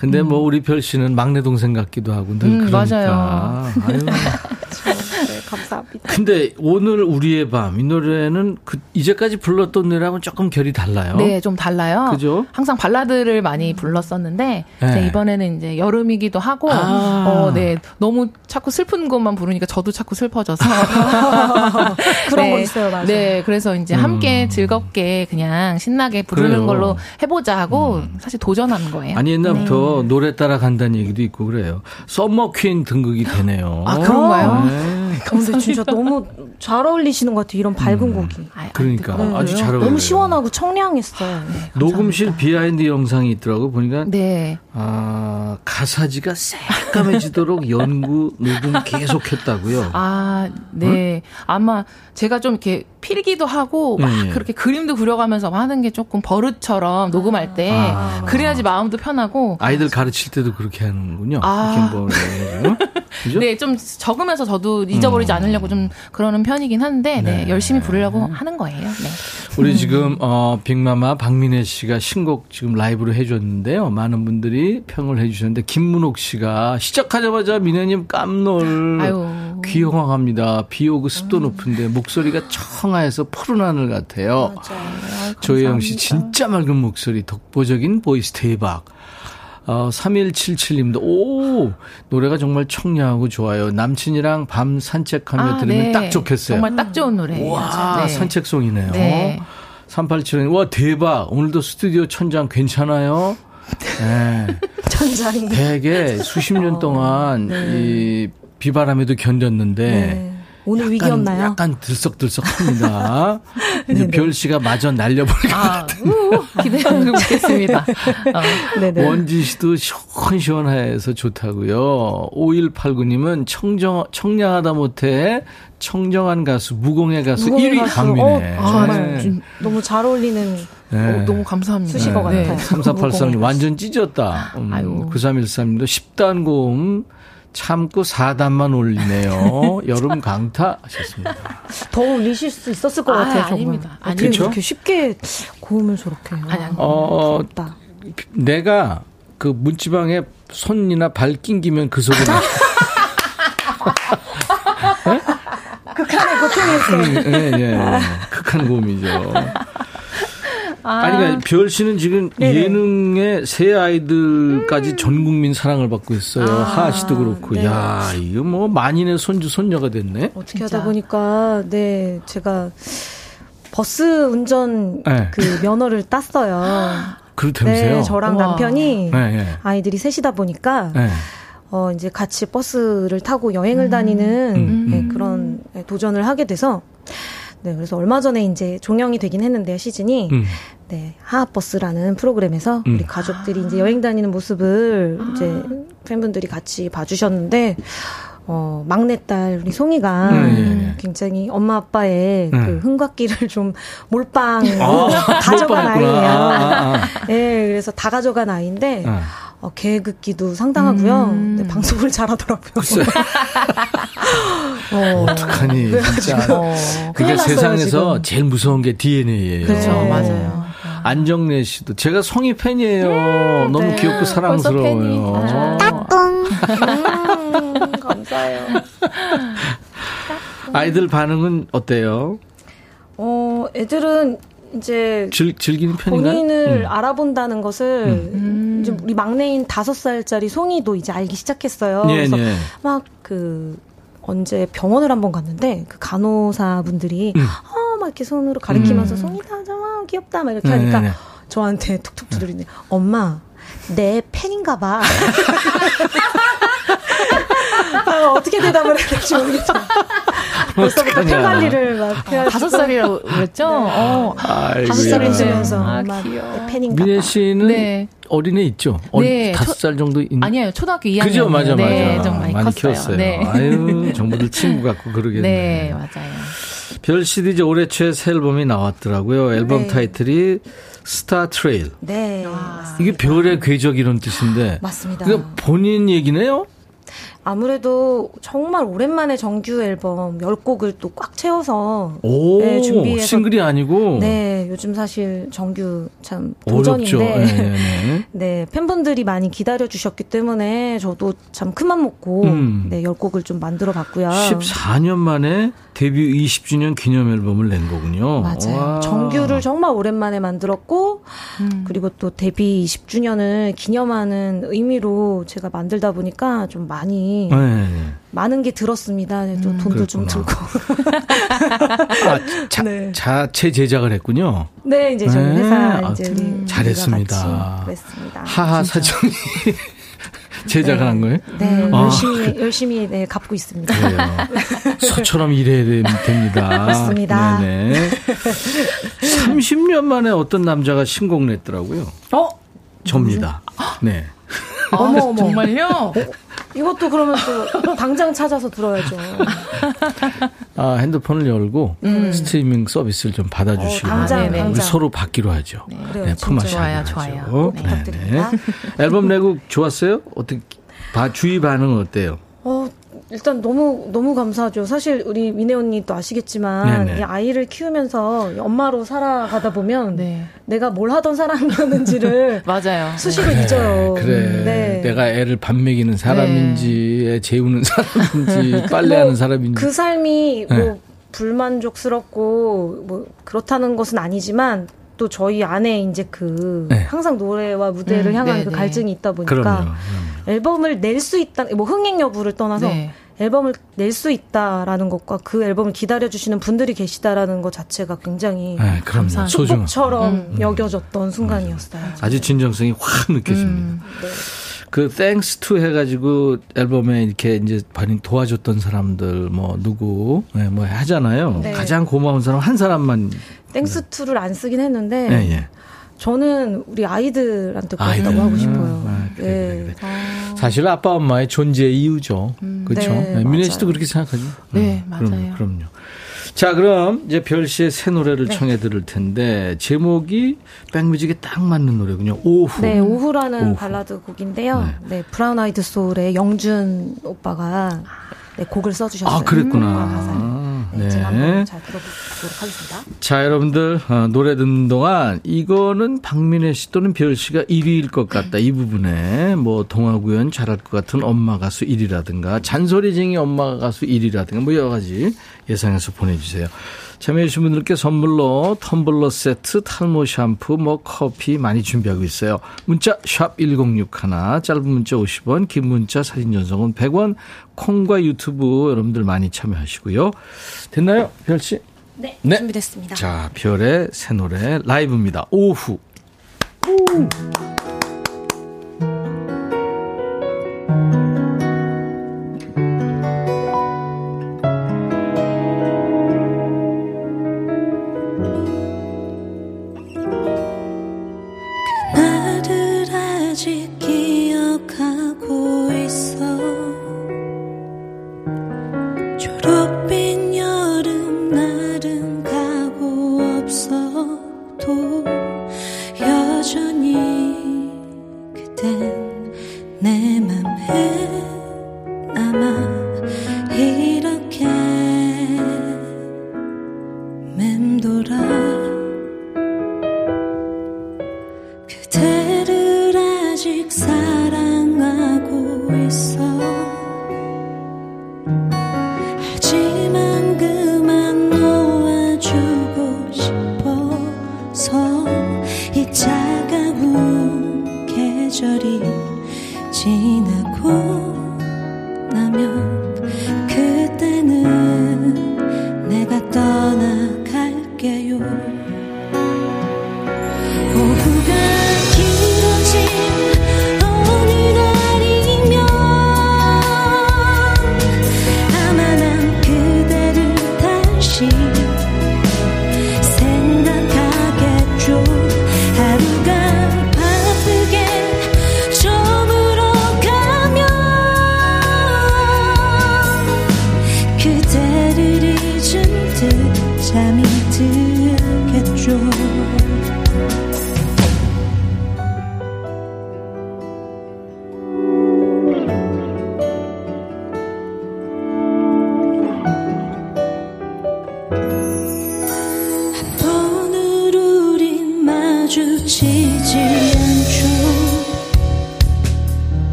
근데 뭐 우리 별 씨는 막내 동생 같기도 하고 늘 음, 그러니까. 맞아요. 아유. 네, 감사합니다. 근데 오늘 우리의 밤 이 노래는 그 이제까지 불렀던 노래하고는 조금 결이 달라요. 네, 좀 달라요. 그죠? 항상 발라드를 많이 불렀었는데 네. 이번에는 이제 여름이기도 하고 아. 어, 네. 너무 자꾸 슬픈 것만 부르니까 저도 자꾸 슬퍼져서 *laughs* 그런 네. 거 있어요, 맞아요. 네, 그래서 이제 함께 즐겁게 그냥 신나게 부르는 음. 그래요. 음. 걸로 해보자 하고 사실 도전하는 거예요. 아니 옛날부터 네. 노래 따라 간다는 얘기도 있고 그래요. 썸머 퀸 등극이 되네요. 아, 그런가요? 네. 근데 진짜 너무 잘 어울리시는 것 같아요. 이런 밝은 곡이. 아, 그러니까 네. 아주 잘 어울려요. 너무 시원하고 청량했어요. 네. 녹음실 behind 영상이 있더라고 보니까 네. 아, 가사지가 새까매지도록 *laughs* 연구 녹음 계속했다고요. 아, 네. 아마 제가 좀 이렇게 필기도 하고 막 예, 예. 그렇게 그림도 그려가면서 하는 게 조금 버릇처럼 녹음할 때 아. 그래야지 마음도 편하고 아이들 가르칠 때도 그렇게 하는군요. 아. *laughs* 그죠? 네, 좀 적으면서 저도 잊어버리지 음. 않으려고 좀 그러는 편이긴 한데 네, 네. 열심히 부르려고 하는 거예요. 네. 우리 지금 어 빅마마 박민혜 씨가 신곡 지금 라이브로 해줬는데요. 많은 분들이 평을 해주셨는데 김문옥 씨가 시작하자마자 민혜님 깜놀 아유. 귀여워합니다. 비 오고 습도 높은데 목소리가 청아해서 푸른 하늘 같아요. 조혜영 씨 진짜 맑은 목소리 독보적인 voice 대박. 어, 3177님도, 오, 노래가 정말 청량하고 좋아요. 남친이랑 밤 산책하며 아, 들으면 네. 딱 좋겠어요. 정말 딱 좋은 노래. 와, 네. 산책송이네요. 네. 387님, 와, 대박. 오늘도 스튜디오 천장 괜찮아요? 네. *laughs* 천장이. 되게 수십 년 동안 이 비바람에도 견뎠는데, 네. 오늘 약간, 위기였나요? 약간 들썩들썩합니다. *laughs* 이제 별 씨가 마저 날려버리고 아, 우, 기대하고 *laughs* 있겠습니다. 어. 네네. 원지 씨도 시원시원해서 좋다고요. 5189님은 청정 청량하다 못해 청정한 가수 무공의 가수 무공의 1위 가수. 박민혜. 어, 정말 네. 좀, 너무 잘 어울리는 네. 어, 너무 감사합니다. 수식어 같아요. 3483님 완전 찢었다. 음, 아유. 9313님도 10단 고음 참고 4단만 올리네요. *laughs* 여름 강타 하셨습니다. 더 올리실 수 있었을 것 아, 같아요. 정말. 아닙니다. 어떻게 아니죠. 그렇게 쉽게 고음을 저렇게 해요. 아니, 아니. 어, 부럽다. 내가 그 문지방에 손이나 발 낑기면 그 소리 나. 극한의 고통이었어요. 예, 예, 예. 극한 고음이죠. 아 니, 그러니까 별 씨는 지금 네네. 예능의 새 아이들까지 전 국민 사랑을 받고 있어요. 하하 씨도 그렇고. 네. 야, 이거 뭐 만인의 손주, 손녀가 됐네. 어떻게 진짜. 하다 보니까 네 제가 버스 운전 네. 그 면허를 땄어요. 그렇다면서요? 네, 저랑 우와. 남편이 네, 네. 아이들이 셋이다 보니까 네. 어 이제 같이 버스를 타고 여행을 다니는 음, 네, 음. 그런 네, 도전을 하게 돼서 네 그래서 얼마 전에 이제 종영이 되긴 했는데요 시즌이 음. 네 하하버스라는 프로그램에서 음. 우리 가족들이 이제 여행 다니는 모습을 이제 팬분들이 같이 봐주셨는데 어 막내딸 우리 송이가 음, 예, 예. 굉장히 엄마 아빠의 음. 그 흥곽기를 좀 몰빵 아, *laughs* 가져간. 아이예요. 아, 아, 네, 그래서 다 가져간 아이인데 아. 어, 개그기도 상당하고요. 음. 네, 방송을 잘하더라고요. *laughs* 어, 어떡하니, 진짜. 어. 났어요, 세상에서 지금. 제일 무서운 게 DNA예요. 그렇죠, 네. 맞아요. 안정래 씨도 제가 성희 팬이에요. 너무 네. 귀엽고 사랑스러워요. 팬이. 아. *laughs* 음, 감사해요. 아이들 반응은 어때요? 어, 애들은 이제 즐, 즐기는 편인가요? 본인을 음. 알아본다는 것을 음. 이제 우리 막내인 다섯 살짜리 송이도 이제 알기 시작했어요. 예, 그래서 예. 막그 언제 병원을 한번 갔는데 그 간호사 분들이 음. 아, 막 이렇게 손으로 가리키면서 음. 송이다, 정아 귀엽다 막 이렇게 네, 하니까 네, 네. 저한테 툭툭 두드리네. 엄마, 내 팬인가 봐. *laughs* 아, 어떻게 대답을 해야 될지 모르겠어. *laughs* 벌써부터 팬 어떡하냐. 관리를 막. 아, 다섯 살이라고 그랬죠? 어. 아이고야. 다섯 살이면서 아, 귀여워. 민혜 봐. 씨는 네. 어린애 있죠? 어린 네, 다섯 살 정도 있는. 아니에요. 초등학교 2학년. 그죠, 맞아, 맞아. 네, 좀 많이, 컸어요. 키웠어요. 네. 아유, *laughs* 정부들 친구 같고 그러겠네. 네, 맞아요. 별 씨도 이제 올해 초에 새 앨범이 나왔더라고요. 앨범 네. 타이틀이 Star Trail. 네. 이게 별의 궤적 이런 뜻인데. 맞습니다. 그러니까 본인 얘기네요? 아무래도 정말 오랜만에 정규 앨범 10곡을 또 꽉 채워서 오, 네, 준비해서 싱글이 아니고. 네, 요즘 사실 정규 참 어렵죠. 도전인데 네, 네, 네. *laughs* 네, 팬분들이 많이 기다려 주셨기 때문에 저도 참 큰맘 먹고 음. 네, 10곡을 좀 만들어 봤고요. 14년 만에 데뷔 20주년 기념 앨범을 낸 거군요. 맞아요. 와. 정규를 정말 오랜만에 만들었고 음. 그리고 또 데뷔 20주년을 기념하는 의미로 제가 만들다 보니까 좀 많이 네, 네. 많은 게 들었습니다. 네, 또 돈도 좀 들고. *laughs* 아, 자, 네. 자체 제작을 했군요. 네, 이제 저희 네. 회사 아, 이제 우리 잘했습니다. 같이 그랬습니다. 하하 사정이 *laughs* 제작을 네. 한 거예요? 네, 아, 열심히 열심히 네, 갚고 있습니다. 소처럼 *laughs* 일해야 되- 됩니다. 맞습니다. 네네. 30년 만에 어떤 남자가 신곡 냈더라고요. 어? 접니다. 네. 어머 어머. 정말요? 이것도 그러면 또 당장 찾아서 들어야죠. 아, 핸드폰을 열고 스트리밍 서비스를 좀 받아주시고 어, 당장, 아, 네네. 우리 당장. 서로 받기로 하죠. 그래요, 네, 진짜. 품앗이 좋아요, 좋아요. 네. 네네. 부탁드립니다. 앨범 내고 좋았어요? 어떻게 봐 주위 반응은 어때요? 어, 일단 너무 너무 감사하죠. 사실 우리 민혜 언니도 아시겠지만 네네. 이 아이를 키우면서 엄마로 살아가다 보면 네. 내가 뭘 하던 사람이었는지를 *laughs* 맞아요. 수시로 잊어요. 그래. 네. 내가 애를 밥 먹이는 사람인지, 애 재우는 사람인지, *laughs* 빨래하는 뭐 사람인지. 그 삶이 네. 뭐 불만족스럽고 뭐 그렇다는 것은 아니지만 또 저희 안에 이제 그 네. 항상 노래와 무대를 음, 향한 네, 그 네. 갈증이 있다 보니까 그럼요. 그럼요. 앨범을 낼 수 있다 뭐 흥행 여부를 떠나서 네. 앨범을 낼 수 있다라는 것과 그 앨범을 기다려 주시는 분들이 계시다라는 것 자체가 굉장히 네. 소중한. 축복처럼 음. 여겨졌던 순간이었어요. 아주 진정성이 확 느껴집니다. 음. 그 Thanks To 해가지고 앨범에 이렇게 이제 반응 도와줬던 사람들 뭐 누구 네, 뭐 하잖아요. 네. 가장 고마운 사람 한 사람만. Thanks To를 안 쓰긴 했는데 예, 예. 저는 우리 아이들한테 고맙다고 아이들. 하고 싶어요. 음, 아, 그래, 네. 그래, 사실 아빠 엄마의 존재 이유죠. 그렇죠. 네, 네, 민혜. 씨도 그렇게 생각하죠. 네, 음, 맞아요. 그럼요. 그럼요. 자, 그럼 이제 별 씨의 새 노래를 청해 들을 텐데 제목이 백뮤직에 딱 맞는 노래군요. 오후. 네, 오후라는 오후. 발라드 곡인데요. 네. 브라운 아이드 소울의 영준 오빠가 네, 곡을 써주셨어요. 아, 그랬구나. 가사를. 네, 제가 네. 한번 잘 들어 보도록 하겠습니다. 자, 여러분들, 어, 노래 듣는 동안 이거는 박민혜 씨 또는 별 씨가 1위일 것 같다. 이 부분에 뭐 동화구연 잘할 것 같은 엄마 가수 1위라든가 잔소리쟁이 엄마 가수 1위라든가 뭐 여러 가지 예상해서 보내주세요. 참여해주신 분들께 선물로 텀블러 세트, 탈모 샴푸, 뭐 커피 많이 준비하고 있어요. 문자 샵 1061, 짧은 문자 50원, 긴 문자 사진 전송은 100원, 콩과 유튜브 여러분들 많이 참여하시고요. 됐나요, 별 씨? 네, 네. 준비됐습니다. 자, 별의 새 노래 라이브입니다. 오후. 나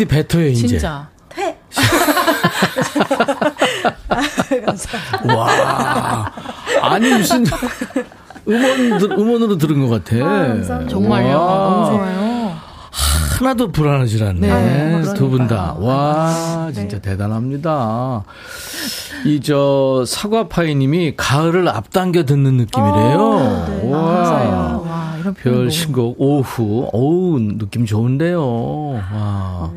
CD 뱉어요, 이제. 진짜. 퇴. 감사합니다. *laughs* 와. 아니, 무슨 음원, 들- 음원으로 들은 것 같아. 아. 정말요. 와. 너무 좋아요. 하나도 불안하지 않네. 네, 두분 다. 와, 진짜 대단합니다. 이, 저, 사과파이 님이 가을을 앞당겨 듣는 느낌이래요. 어, 네. 와. 감사해요. 와, 이런 별 신곡 오후. 어우, 느낌 좋은데요. 와.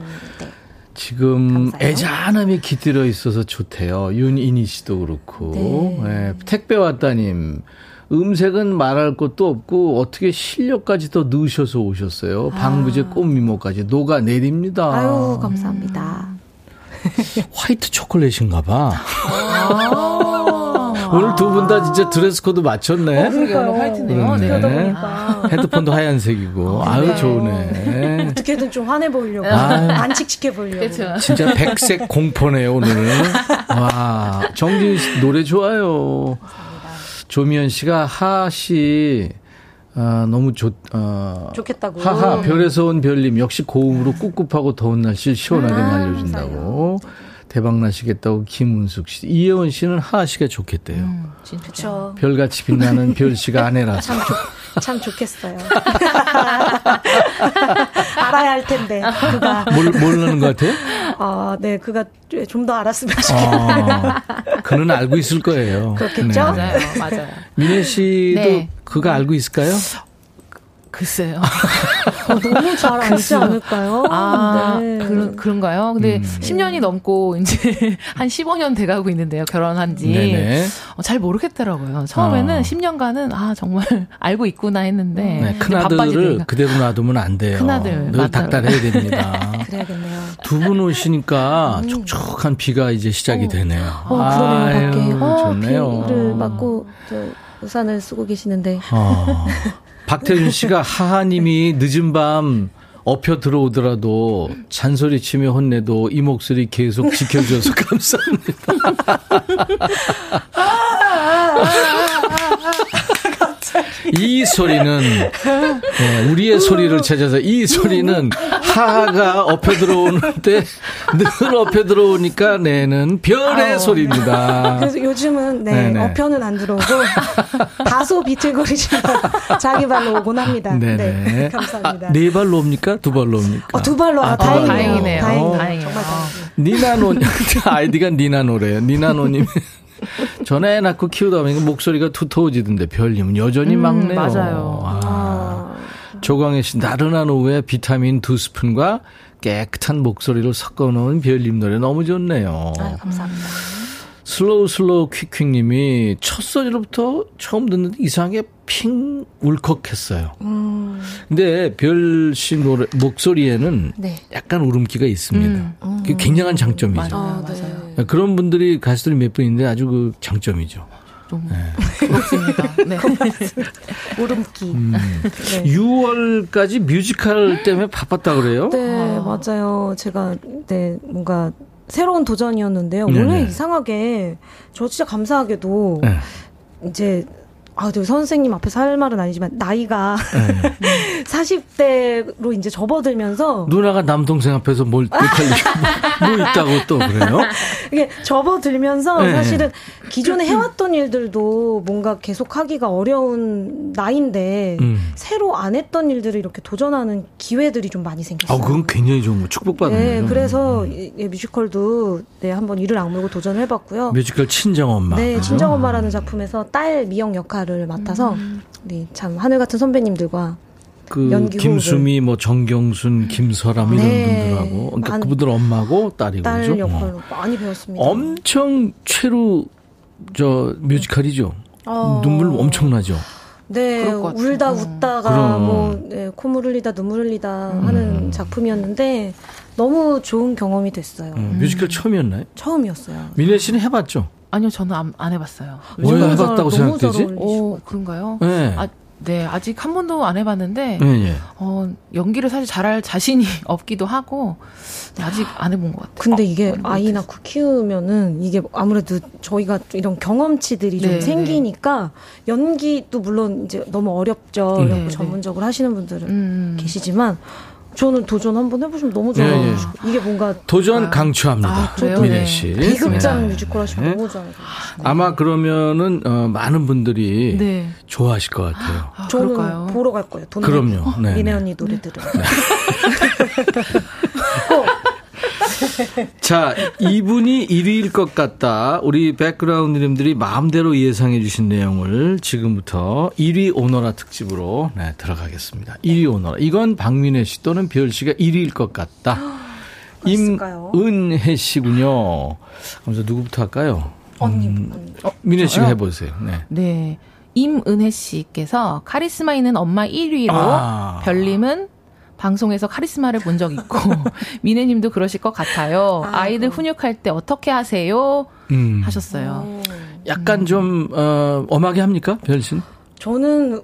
지금 감사해요. 애잔함이 깃들어 있어서 좋대요. 윤인희 씨도 그렇고. 네, 택배 왔다님. 음색은 말할 것도 없고 어떻게 실력까지 더 넣으셔서 오셨어요. 방부제 꽃미모까지 녹아 내립니다. 아유, 감사합니다. 화이트 초콜릿인가 봐. 아. 오늘 두 분 다 진짜 드레스 코드 맞췄네. 그러게 오늘 화이트네요. 네. 네. 보니까 헤드폰도 하얀색이고. 아유, 좋네. 어떻게든 좀 환해 보이려고 아유. 안칙칙해 보이려고. 그렇죠. 진짜 백색 공포네요, 오늘은. *laughs* 와, 정진 씨 노래 좋아요. 조미연 씨가 하하 씨, 아, 너무 좋, 어, 좋겠다고. 하하, 별에서 온 별님, 역시 고음으로 꿉꿉하고 더운 날씨를 시원하게 아, 날려준다고. 대박 나시겠다고 김은숙 씨. 이혜원 씨는 하하 씨가 좋겠대요. 음, 진짜. 별같이 빛나는 *laughs* 별 씨가 아내라서. 참, 좋, 참 좋겠어요. *laughs* 알아야 할 텐데, 그가. 뭘, 모르는 것 같아요? 아, 네, 그가 좀 더 알았으면 좋겠네요. 아, 그는 알고 있을 거예요. 그렇겠죠? 네. 맞아요, 맞아요. 민혜 씨도 네. 그거 알고 있을까요? 글쎄요. 어, 너무 잘 *laughs* 알지 않을까요? 아, 네. 그런, 그런가요? 근데 음. 10년이 넘고 이제 *laughs* 한 15년 돼가고 있는데요. 결혼한 지. 어, 잘 모르겠더라고요. 처음에는 어. 10년간은 아, 정말 *laughs* 알고 있구나 했는데. 네, 큰아들을. 그대로 놔두면 안 돼요. 큰아들, 늘. 닥달해야 됩니다. 그래야겠네요. 두 분 오시니까 촉촉한 비가 이제 시작이 되네요. 어, 그러네요, 밖에. 아유, 어, 좋네요. 비를 맞고, 저, 우산을 쓰고 계시는데. 어. 박태준 씨가 *laughs* 하하님이 늦은 밤 업혀 들어오더라도 잔소리 치며 혼내도 이 목소리 계속 지켜줘서 *laughs* 감사합니다. 이 소리는 네, 우리의 소리를 찾아서 이 소리는 하하가 업혀 들어오는데 늘 업혀 들어오니까 내는 별의 아우. 소리입니다. 그래서 요즘은, 네, 네네. 어편은 안 들어오고, *laughs* 다소 비틀거리지만 자기 발로 오곤 합니다. 네네. 네. 감사합니다. 아, 네 발로 옵니까? 두 발로 옵니까? 어, 두 발로, 아, 아, 다행이네요. 다행이네요. 다행이네요. 다행이에요. 니나노 *laughs* 아이디가 니나노래요. 니나노님. *laughs* 전 애 낳고 키우다 보니까 목소리가 두터워지던데 별님은 여전히 음, 맑네요. 맞아요. 와. 아, 조광혜 씨 나른한 오후에 비타민 두 스푼과 깨끗한 목소리를 섞어 놓은 별님 노래 너무 좋네요. 아유, 감사합니다. slow slow quick quick님이 첫 소리로부터 처음 듣는데 이상하게 핑 울컥했어요. 음, 근데 별씨 노래 목소리에는 네. 약간 울음기가 있습니다. 그게 굉장한 장점이죠. 맞아요. 아, 맞아요. 네. 그런 분들이 가수들이 몇분 있는데 아주 그 장점이죠. 너무 부럽습니다. 네. *laughs* 울음기. 음. 네. 6월까지 뮤지컬 때문에 바빴다 그래요? 네, 맞아요. 제가, 네, 뭔가, 새로운 도전이었는데요. 네네. 오늘 이상하게, 저 진짜 감사하게도, 네. 이제, 아, 네, 선생님 앞에서 할 말은 아니지만, 나이가 네. *laughs* 40대로 이제 접어들면서, 누나가 남동생 앞에서 뭘 욕하려고 *laughs* 뭐 있다고 또 그래요? 이게 접어들면서 네. 사실은 기존에 해왔던 일들도 뭔가 계속 하기가 어려운 나이인데, 음. 새로 안 했던 일들을 이렇게 도전하는 기회들이 좀 많이 생겼어요. 아, 그건 굉장히 좋은 거 축복받는 네, 거죠. 그래서 이- 이 뮤지컬도 네, 한번 이를 악물고 도전해 봤고요. 뮤지컬 친정엄마. 네, 그죠? 친정엄마라는 작품에서 딸 미영 역할을 맡아서 네, 참 하늘 같은 선배님들과 그 연기 김수미, 뭐 정경순, 김설람 이런 네. 분들하고 그러니까 한- 그분들 엄마고 딸이고 딸 그죠? 역할로 어. 많이 배웠습니다. 엄청 최루 저 뮤지컬이죠. 어. 눈물 엄청나죠. 네. 울다 음. 웃다가 그럼. 뭐 네, 콧물 흘리다 눈물 흘리다 음. 하는 작품이었는데 너무 좋은 경험이 됐어요. 어, 뮤지컬 처음이었나요? 처음이었어요. 민혜 씨는 해봤죠? 아니요, 저는 안, 안 해봤어요. 왜 해봤다고 생각되지? 오, 그런가요? 네. 아, 네, 아직 한 번도 안 해봤는데, 네, 네. 어, 연기를 사실 잘할 자신이 *laughs* 없기도 하고, 네, 아직 안 해본 것 같아요. 근데 이게 어, 아이 낳고 키우면은 이게 아무래도 저희가 이런 경험치들이 좀 네, 생기니까 연기도 물론 이제 너무 어렵죠. 음. 이런 거 네, 전문적으로 하시는 분들은 음, 계시지만 저는 도전 한번 해보시면 너무 좋아요. 예, 예. 이게 뭔가 도전 강추합니다. 아? 미래 네. 씨. 비극장 네. 뮤지컬 하시면 네. 너무 좋아요. 아마 그러면은 어, 많은 분들이 네. 좋아하실 것 같아요. 아, 저는 그럴까요? 보러 갈 거예요. 돈 그럼요. 네, 미네 네. 언니 노래들은. *laughs* *laughs* 자, 이분이 1위일 것 같다. 우리 백그라운드님들이 마음대로 예상해 주신 내용을 지금부터 1위 오너라 특집으로 네, 들어가겠습니다. 1위 오너라. 이건 박민혜 씨 또는 별 씨가 1위일 것 같다. 있을까요? 임은혜 씨군요. 그래서 누구부터 할까요? 언니. 음, 언니. 어, 민혜 씨가? 해보세요. 네. 네. 임은혜 씨께서 카리스마 있는 엄마 1위로 아. 별님은 방송에서 카리스마를 본 적 있고 *laughs* 미네님도 그러실 것 같아요. 아이고. 아이들 훈육할 때 어떻게 하세요? 음. 하셨어요. 약간 좀, 어, 엄하게 합니까? 별 씨는? 저는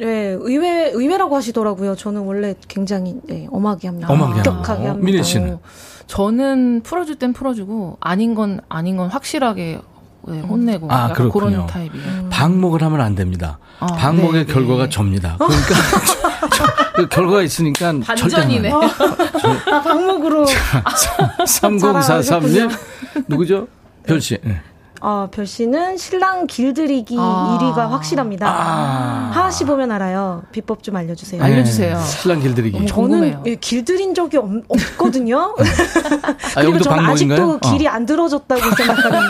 예, 의외 의외라고 하시더라고요. 저는 원래 굉장히 예, 엄하게 합니다. 엄하게 엄격하게 합니다. 합니다. 민혜 씨는? 어, 저는 풀어줄 땐 풀어주고 아닌 건 아닌 건 확실하게 네, 혼내고 아. 그런 타입이에요. 방목을 하면 안 됩니다. 아, 방목의 네, 결과가 네. 접니다. 그러니까 *laughs* 그 결과가 있으니까 반전이네. 아, 방목으로 3043님 누구죠? 별 씨. 네. 아, 별 씨는 신랑 길들이기 아. 1위가 확실합니다. 아. 하하 씨 보면 알아요. 비법 좀 알려주세요. 알려- 알려주세요. 네, 신랑 길들이기. 너무 저는. 예, 길들인 적이 없, 없거든요. 아, 그리고 여기도 저는 아직도? 어. 길이 안 들어졌다고 생각하는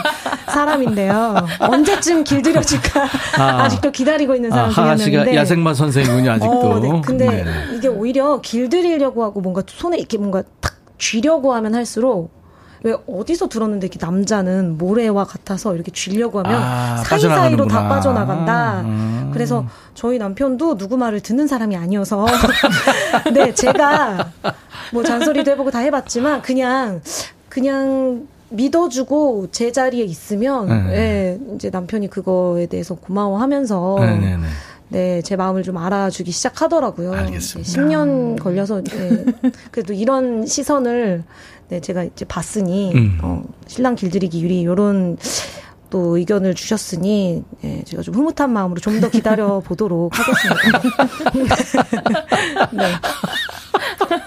사람인데요. 언제쯤 길들여질까 아. 아. 직도 기다리고 있는 아, 사람 중에 하하 한 씨가 명인데. 야생마 선생이군요, 아직도. 어, 네. 근데 네. 이게 오히려 길들이려고 하고 뭔가 손에 이렇게 뭔가 탁 쥐려고 하면 할수록 왜 어디서 들었는데 이렇게 남자는 모래와 같아서 이렇게 쥐려고 하면 아, 사이사이로. 다 빠져나간다. 음. 그래서 저희 남편도 누구 말을 듣는 사람이 아니어서 *laughs* 네 제가 뭐 잔소리도 해보고 다 해봤지만 그냥 그냥 믿어주고 제 자리에 있으면 네. 예, 이제 남편이 그거에 대해서 고마워하면서 네네네. 네, 제 마음을 좀 알아주기 시작하더라고요. 알겠습니다. 10년 걸려서, 네, *laughs* 그래도 이런 시선을, 네, 제가 이제 봤으니, 음. 어, 신랑 길들이기 유리, 요런 또 의견을 주셨으니, 네, 제가 좀 흐뭇한 마음으로 좀 더 기다려 보도록 하겠습니다. *laughs* *laughs* 네.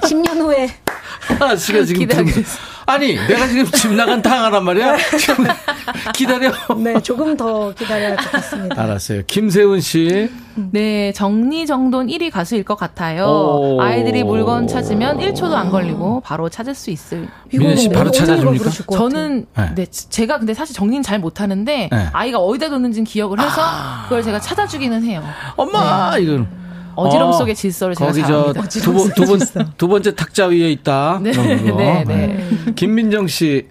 10년 후에, 하하 씨가 지금 들으면서 아니, 내가 지금 집 나간 당하란 말이야? 지금 기다려. 네, 조금 더 기다려야 같습니다. 알았어요. 김세훈 씨. 네, 정리정돈 1위 가수일 것 같아요. 오. 아이들이 물건 찾으면 1초도 안 걸리고 바로 찾을 수 있을. 민혜 씨 바로 어떤 찾아줍니까? 저는 네. 네, 제가 근데 사실 정리는 잘 못하는데 네. 아이가 어디다 뒀는지는 기억을 해서 그걸 제가 찾아주기는 해요. 엄마! 이건. 어지럼 어, 속의 질서를 제가 거기 잘합니다. 저두 번, 두 번, 두 번째 탁자 위에 있다. *laughs* 네, 거. 네, 네. 김민정 씨,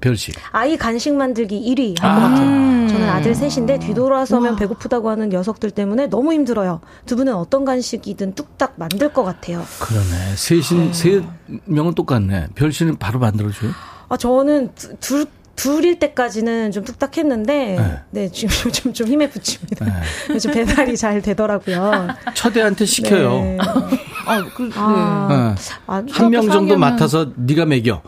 별 씨. 아이 간식 만들기 1위 할것 아. 같아요. 저는 아들 셋인데 뒤돌아서면 배고프다고 하는 녀석들 때문에 너무 힘들어요. 두 분은 어떤 간식이든 뚝딱 만들 것 같아요. 그러네. 셋인, 세 명은 똑같네. 별 씨는 바로 만들어줘요? 아 저는 두- 둘 둘일 때까지는 좀 뚝딱 했는데 네. 네, 지금 *laughs* 요즘 좀 힘에 부칩니다. 네. *laughs* 요즘 배달이 잘 되더라고요. 처대한테 시켜요. 네. 아, 그, 네. 아, 네. 아, 한명 정도 맡아서 네가 먹여.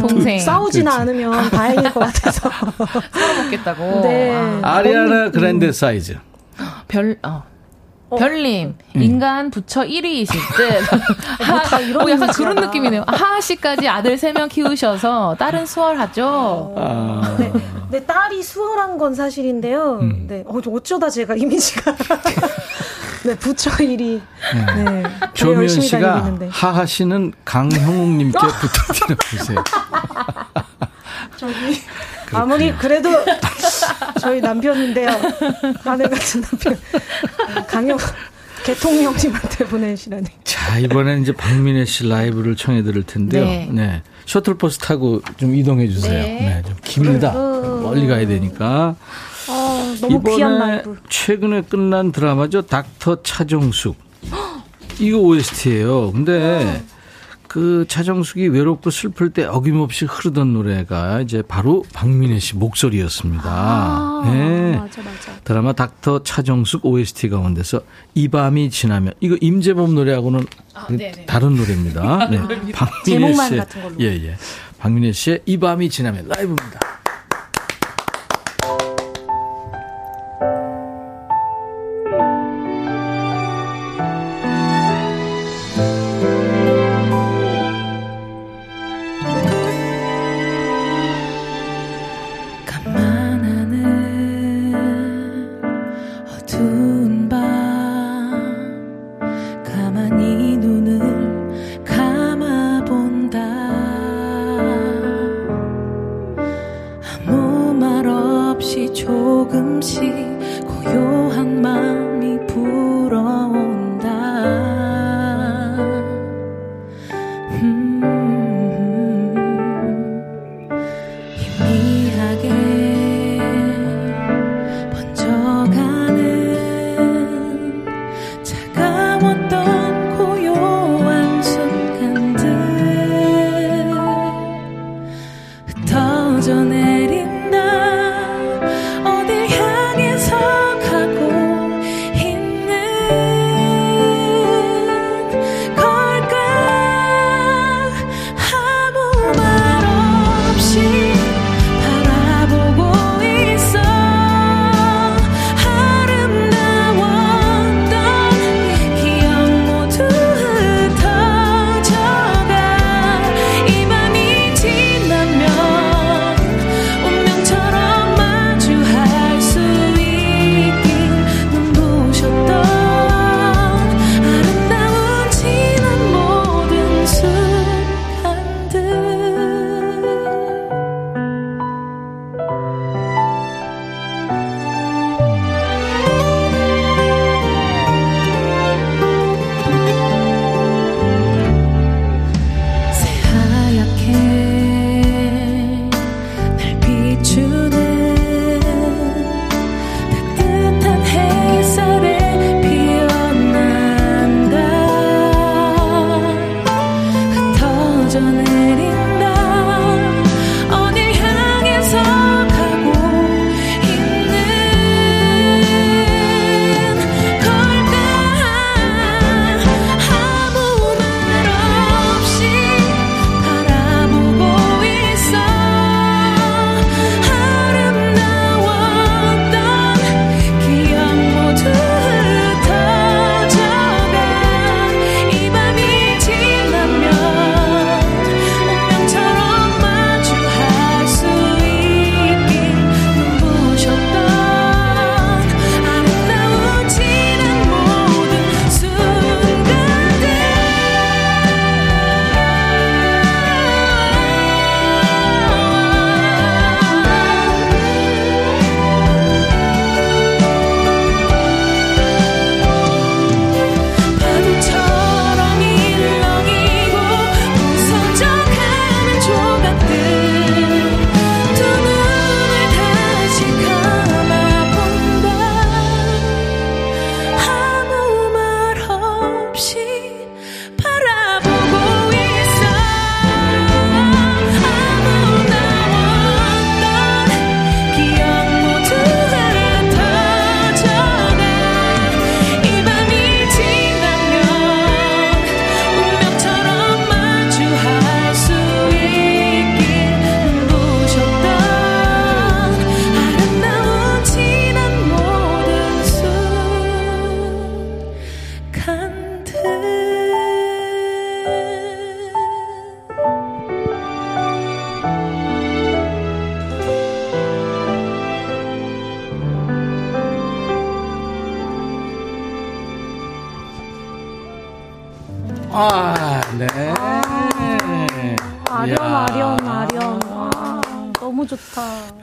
동생 싸우지는. 않으면 다행일 것 같아서. *laughs* 먹겠다고. 네. 아리아나 그랜데 사이즈. 별, 어. 별님, 음. 인간 부처 1위이실 듯. *laughs* 하, 다 이런 어, 약간. 그런 느낌이네요. 하하 씨까지 아들 3명 키우셔서 딸은 수월하죠. 아, 네, 네, 딸이 수월한 건 사실인데요. 음. 네, 어, 저 어쩌다 제가 이미지가. *laughs* 네, 부처 일이. 네. 더 조미연 열심히 다니고 씨가. 하하 씨는 강형욱님께 부탁드려 보세요. *laughs* 저기. 아무리 그래도 저희 남편인데요. 아내 같은 남편. 강영, 개통령님한테 보내시라니. 자, 이번엔 이제 박민혜 씨 라이브를 청해 들을 텐데요. 네. 네. 셔틀버스 타고 좀 이동해 주세요. 네. 네. 좀 깁니다. 음. 멀리 가야 되니까. 아, 너무 귀한 이번에 라이브. 최근에 끝난 드라마죠. 닥터 차정숙. 이거 OST예요. 근데 그 차정숙이 외롭고 슬플 때 어김없이 흐르던 노래가 이제 바로 박민혜 씨 목소리였습니다. 네. 맞아, 맞아. 드라마 닥터 차정숙 OST 가운데서 이 밤이 지나면 이거 임재범 노래하고는 다른 노래입니다. *laughs* 네. 박민혜 제목만 씨의 같은 걸로. 예, 예. 박민혜 씨의 이 밤이 지나면 라이브입니다.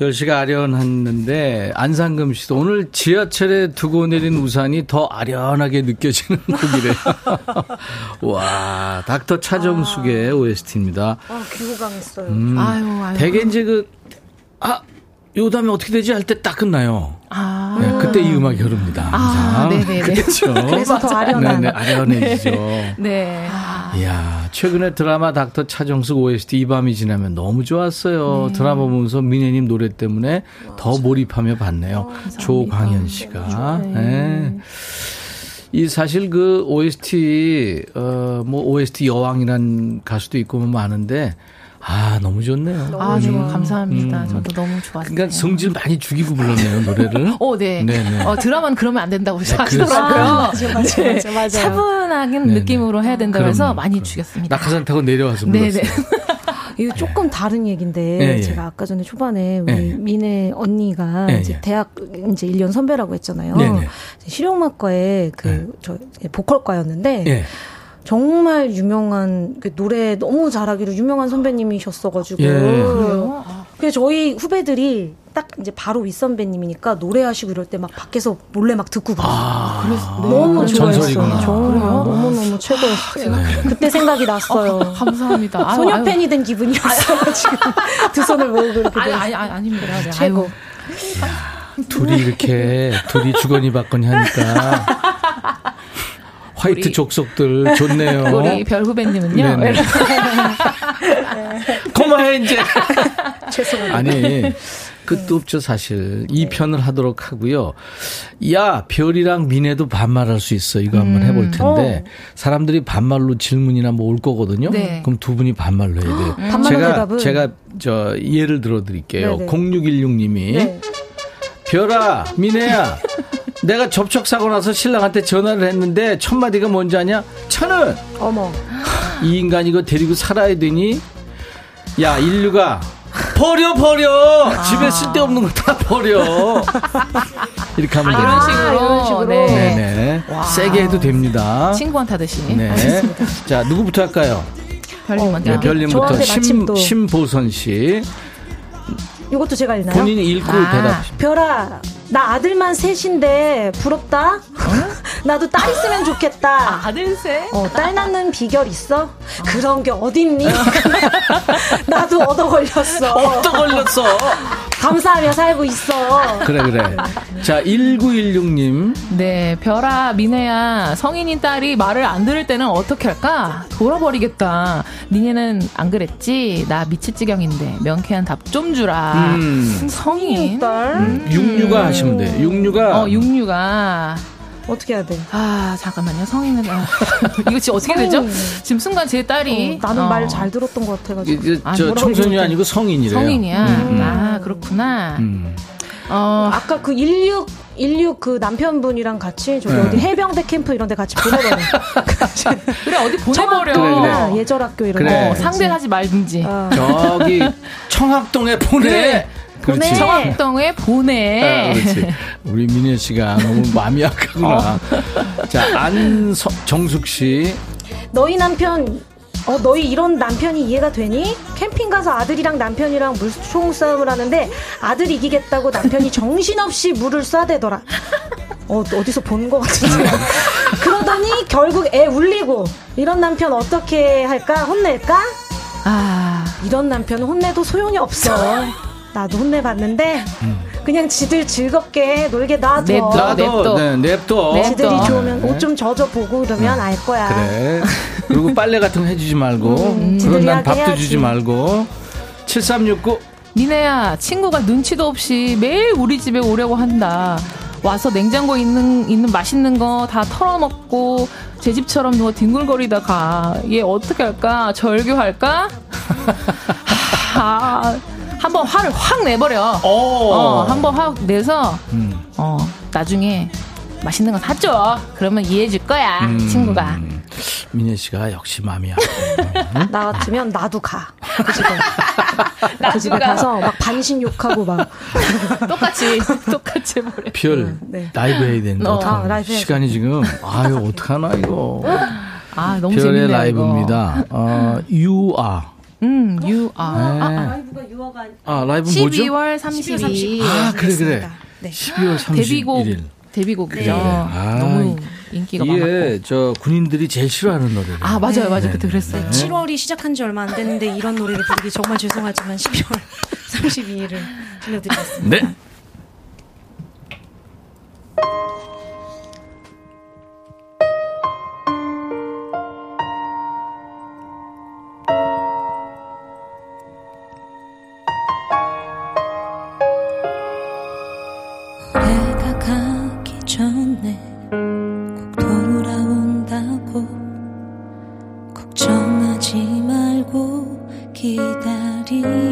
10시가 아련했는데 안상금 씨도 오늘 지하철에 두고 내린 우산이 더 아련하게 느껴지는 *laughs* 곡이래요. *laughs* 와, 닥터 차정숙의 아. OST입니다. 아, 귀호강했어요. 음, 아유, 아유. 대개 이제 그, 아, 요 다음에 어떻게 되지? 할 때 딱 끝나요. 아. 네, 그때 이 음악이 흐릅니다. 아, 네네네. *laughs* 그렇죠. 그래서 더 아련한. 네네, 아련해지죠. 네. 네. 아. 이야, 최근에 드라마 닥터 차정숙 OST 이 밤이 지나면 너무 좋았어요. 네. 드라마 보면서 민혜님 노래 때문에 더 몰입하며 봤네요. 조광현 씨가. 네. 이 사실 그 OST, 어, 뭐 OST 여왕이란 가수도 있고 뭐 많은데, 아, 너무 좋네요. 아, 네, 음, 감사합니다. 음. 저도 너무 좋았어요. 그러니까 성질 많이 죽이고 불렀네요, 노래를. *laughs* 어, 네. 네네. 어, 드라마는 그러면 안 된다고 네, 하시더라고요. 아, 맞아, 맞아, 네. 맞아, 맞아요. 차분하게 네네. 느낌으로 해야 된다고 해서 많이 그럼요. 죽였습니다. 낙하산 타고 내려와서 네네. 불렀어요. *laughs* 이거 조금 다른 얘기인데 예, 예. 제가 아까 전에 초반에 우리 예, 예. 민혜 언니가 예, 이제 예. 대학 이제 1년 선배라고 했잖아요. 네네. 실용음악과의 그저 보컬과였는데 예. 정말 유명한 그 노래 너무 잘하기로 유명한 선배님이셨어가지고 예. 그래요? 아, 그래서 저희 후배들이 딱 이제 바로 윗 선배님이니까 노래하시고 이럴 때 막 밖에서 몰래 막 듣고 그랬어요. 아, 너무 좋아했어요. 정말 그래요? 너무 너무 최고였어요. 그때 생각이 났어요. 어, 감사합니다. 아유, 소녀 아유. 팬이 된 기분이었어요. 지금 두 손을 모으고 이렇게. 아니, 아니, 아닙니다. 네, 최고. 아유. 둘이 이렇게 둘이 주거니 받거니 하니까 화이트 족속들 좋네요. *laughs* 우리 별 후배님은요. 어? 그만해 *laughs* 이제. *laughs* 죄송합니다. 아니 끝도 없죠 사실 이 편을 하도록 하고요. 야 별이랑 미네도 반말할 수 있어 이거 한번 해볼 텐데 사람들이 반말로 질문이나 뭐 올 거거든요. 네. 그럼 두 분이 반말로 해야 돼요. *gasps* 반말로 제가 대답은? 제가 저 예를 들어 드릴게요. 네네. 0616님이 네. 별아, 미네야. 내가 접촉 사고 나서 신랑한테 전화를 했는데 첫 마디가 뭔지 아냐? 천은 어머. 이 인간 이거 데리고 살아야 되니? 야 인류가 버려 버려 집에 쓸데없는 거 다 버려 이렇게 하면 아, 돼요. 이런 식으로. 이런 식으로. 네. 네네 와. 세게 해도 됩니다. 친구한테 하듯이. 네. 자 누구부터 할까요? 별님 먼저. 네, 별님부터 심 심보선 씨 이것도 제가 읽나요? 본인이 읽고 아. 대답. 별아, 나 아들만 셋인데 부럽다? *laughs* 나도 딸 있으면 좋겠다. 아 들 셋? 어, 딸 낳는 비결 있어? 그런 게 어딨니? *laughs* 나도 얻어 걸렸어. 또 걸렸어. 감사하며 살고 있어. 그래 그래. 자 1916님 네, 별아, 미네야, 성인인 딸이 말을 안 들을 때는 어떻게 할까? 돌아버리겠다. 니네는 안 그랬지? 나 미칠 지경인데, 명쾌한 답 좀 주라. 음. 성인? 딸? 육류가 하 시면 돼요. 육류가 어, 육류가. 어떻게 해야 돼? 아, 잠깐만요. 성인은, 아, *laughs* 이거 지금 어떻게 되죠? 성인. 지금 순간 제 딸이. 어, 나는 어, 말잘 들었던 것 같아가지고. 이게 아, 저 청소년이 이렇게. 아니고 성인이래요. 성인이야. 음, 음. 아, 그렇구나. 음. 어, 아까 그 16, 16 그 남편분이랑 같이 저기 네. 어디 해병대 캠프 이런 데 같이 보내버려. *laughs* 그래, 어디 *laughs* 보내버려. 그래, 그래. 아, 예절학교 이런 그래. 거. 어, 상대하지 말든지. 아. 저기 청학동에 보내. 그래. 그렇지. 보내. 청학동에 보내. 아, 그렇지. 우리 민혜 씨가 너무 *laughs* 마음이 약하구나. 어. 자, 안정숙 씨. 너희 남편 어 너희 이런 남편이 이해가 되니? 캠핑 가서 아들이랑 남편이랑 물총 싸움을 하는데 아들 이기겠다고 남편이 *laughs* 정신없이 물을 쏴대더라. 어 어디서 본 것 같은데. *laughs* 그러더니 결국 애 울리고 이런 남편 어떻게 할까? 혼낼까? 아, 이런 남편은 혼내도 소용이 없어. 나도 혼내봤는데 그냥 지들 즐겁게 놀게 놔둬. 냅둬. 나도, 냅둬. 네, 냅둬. 냅둬. 지들이 또. 좋으면 네. 옷좀 젖어 보고 그러면 알 거야. 그래. *laughs* 그리고 빨래 같은 거 해주지 말고. 그럼 지들이 난 밥도 해야지. 주지 말고. 7369. 니네야, 친구가 눈치도 없이 매일 우리 집에 오려고 한다. 와서 냉장고에 있는, 있는 맛있는 거 다 털어먹고, 제 집처럼 누워 뒹굴거리다 가. 얘 어떻게 할까? 절교할까? *laughs* 아, 한번 화를 확 내버려. 어, 한번 확 내서, 음. 어, 나중에 맛있는 거 사줘. 그러면 이해해 줄 거야, 음. 친구가. 민혜 씨가 역시 마음이 약해. *laughs* 나 같으면 나도 가. 그 집에. *laughs* 그 집에 가. 가서 막 반신 욕하고 막. *laughs* 똑같이, 똑같이 해버려. 별 네. 라이브 해야 되는데 어. 아, 라이브. 시간이 지금 아유 어떡하나 이거 *gasps* 아, 너무 별의 재밌네. 라이브입니다 어, You Are 음, you are. 네. 라이브가 유화가 아 라이브 뭐죠? 12월 32일. 아 그래 그래 네. 12월 31일 데뷔곡 데뷔곡이죠. 그래. 아, 너무 인기가 많았고. 이게 저 군인들이 제일 싫어하는 노래래요 아 맞아요, 맞아요. 그때 그랬어요. 7월이 시작한 지 얼마 안 됐는데 이런 노래를 부르기 정말 죄송하지만 12월 32일을 *laughs* 들려드리겠습니다. 네 기다리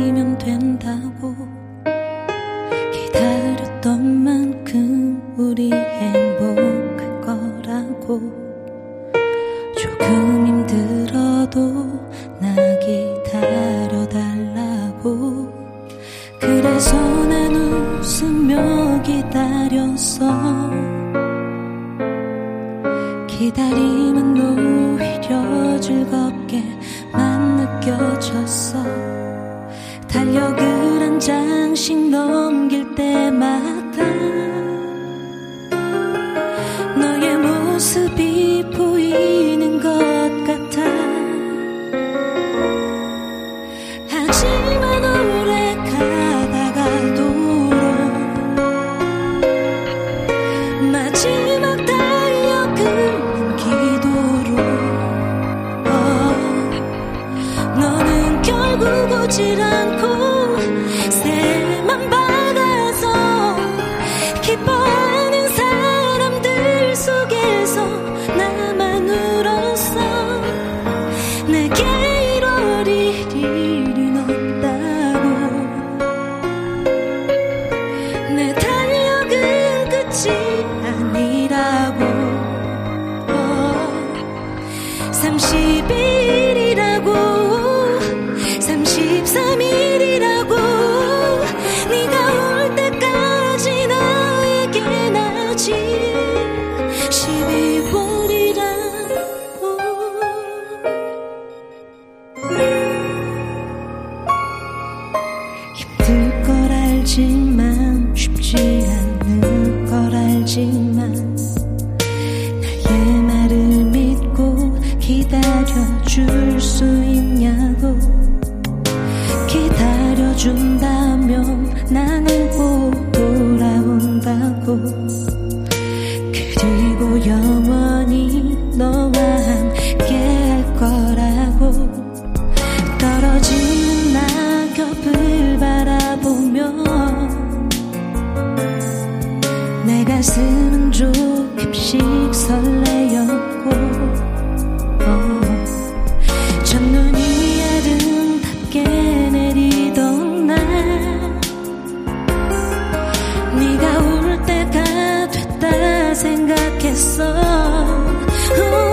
생각했어 어,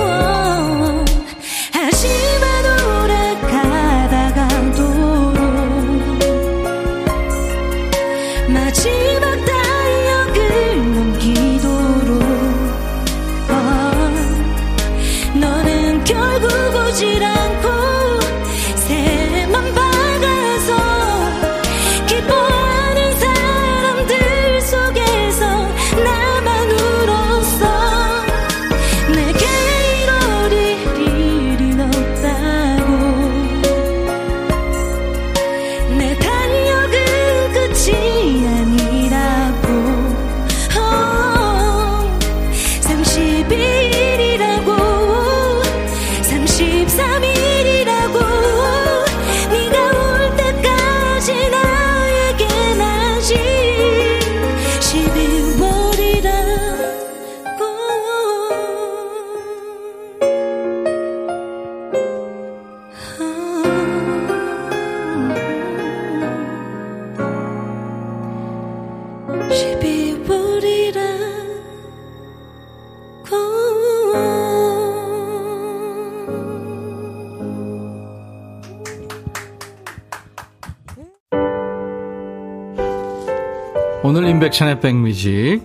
임백천의 백뮤직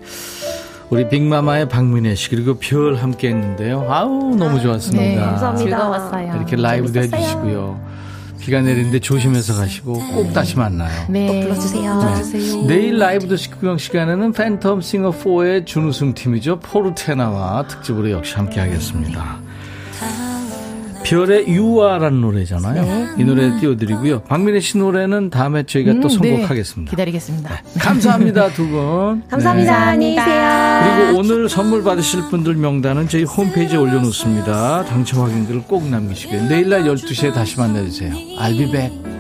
우리 빅마마의 박민혜 씨 그리고 별 함께 했는데요. 아우 너무 좋았습니다. 네, 감사합니다. 즐거웠어요. 이렇게 라이브도 재밌었어요. 해주시고요. 비가 내리는데 조심해서 가시고 꼭 다시 만나요. 네. 또 불러주세요. 불러주세요. 내일 라이브도 식후경 시간에는 팬텀 싱어 4의 준우승 팀이죠. 포르테나와 특집으로 역시 함께 하겠습니다. 별의 You Are라는 노래잖아요. 이 노래 띄워드리고요. 박민혜 씨 노래는 다음에 저희가 또 음, 네. 선곡하겠습니다. 기다리겠습니다. 감사합니다, 두 분. *laughs* 감사합니다. 안녕히 계세요. 그리고 오늘 선물 받으실 분들 명단은 저희 홈페이지에 올려놓습니다. 당첨 확인글을 꼭 남기시고요. 내일 날 12시에 다시 만나주세요. I'll be back.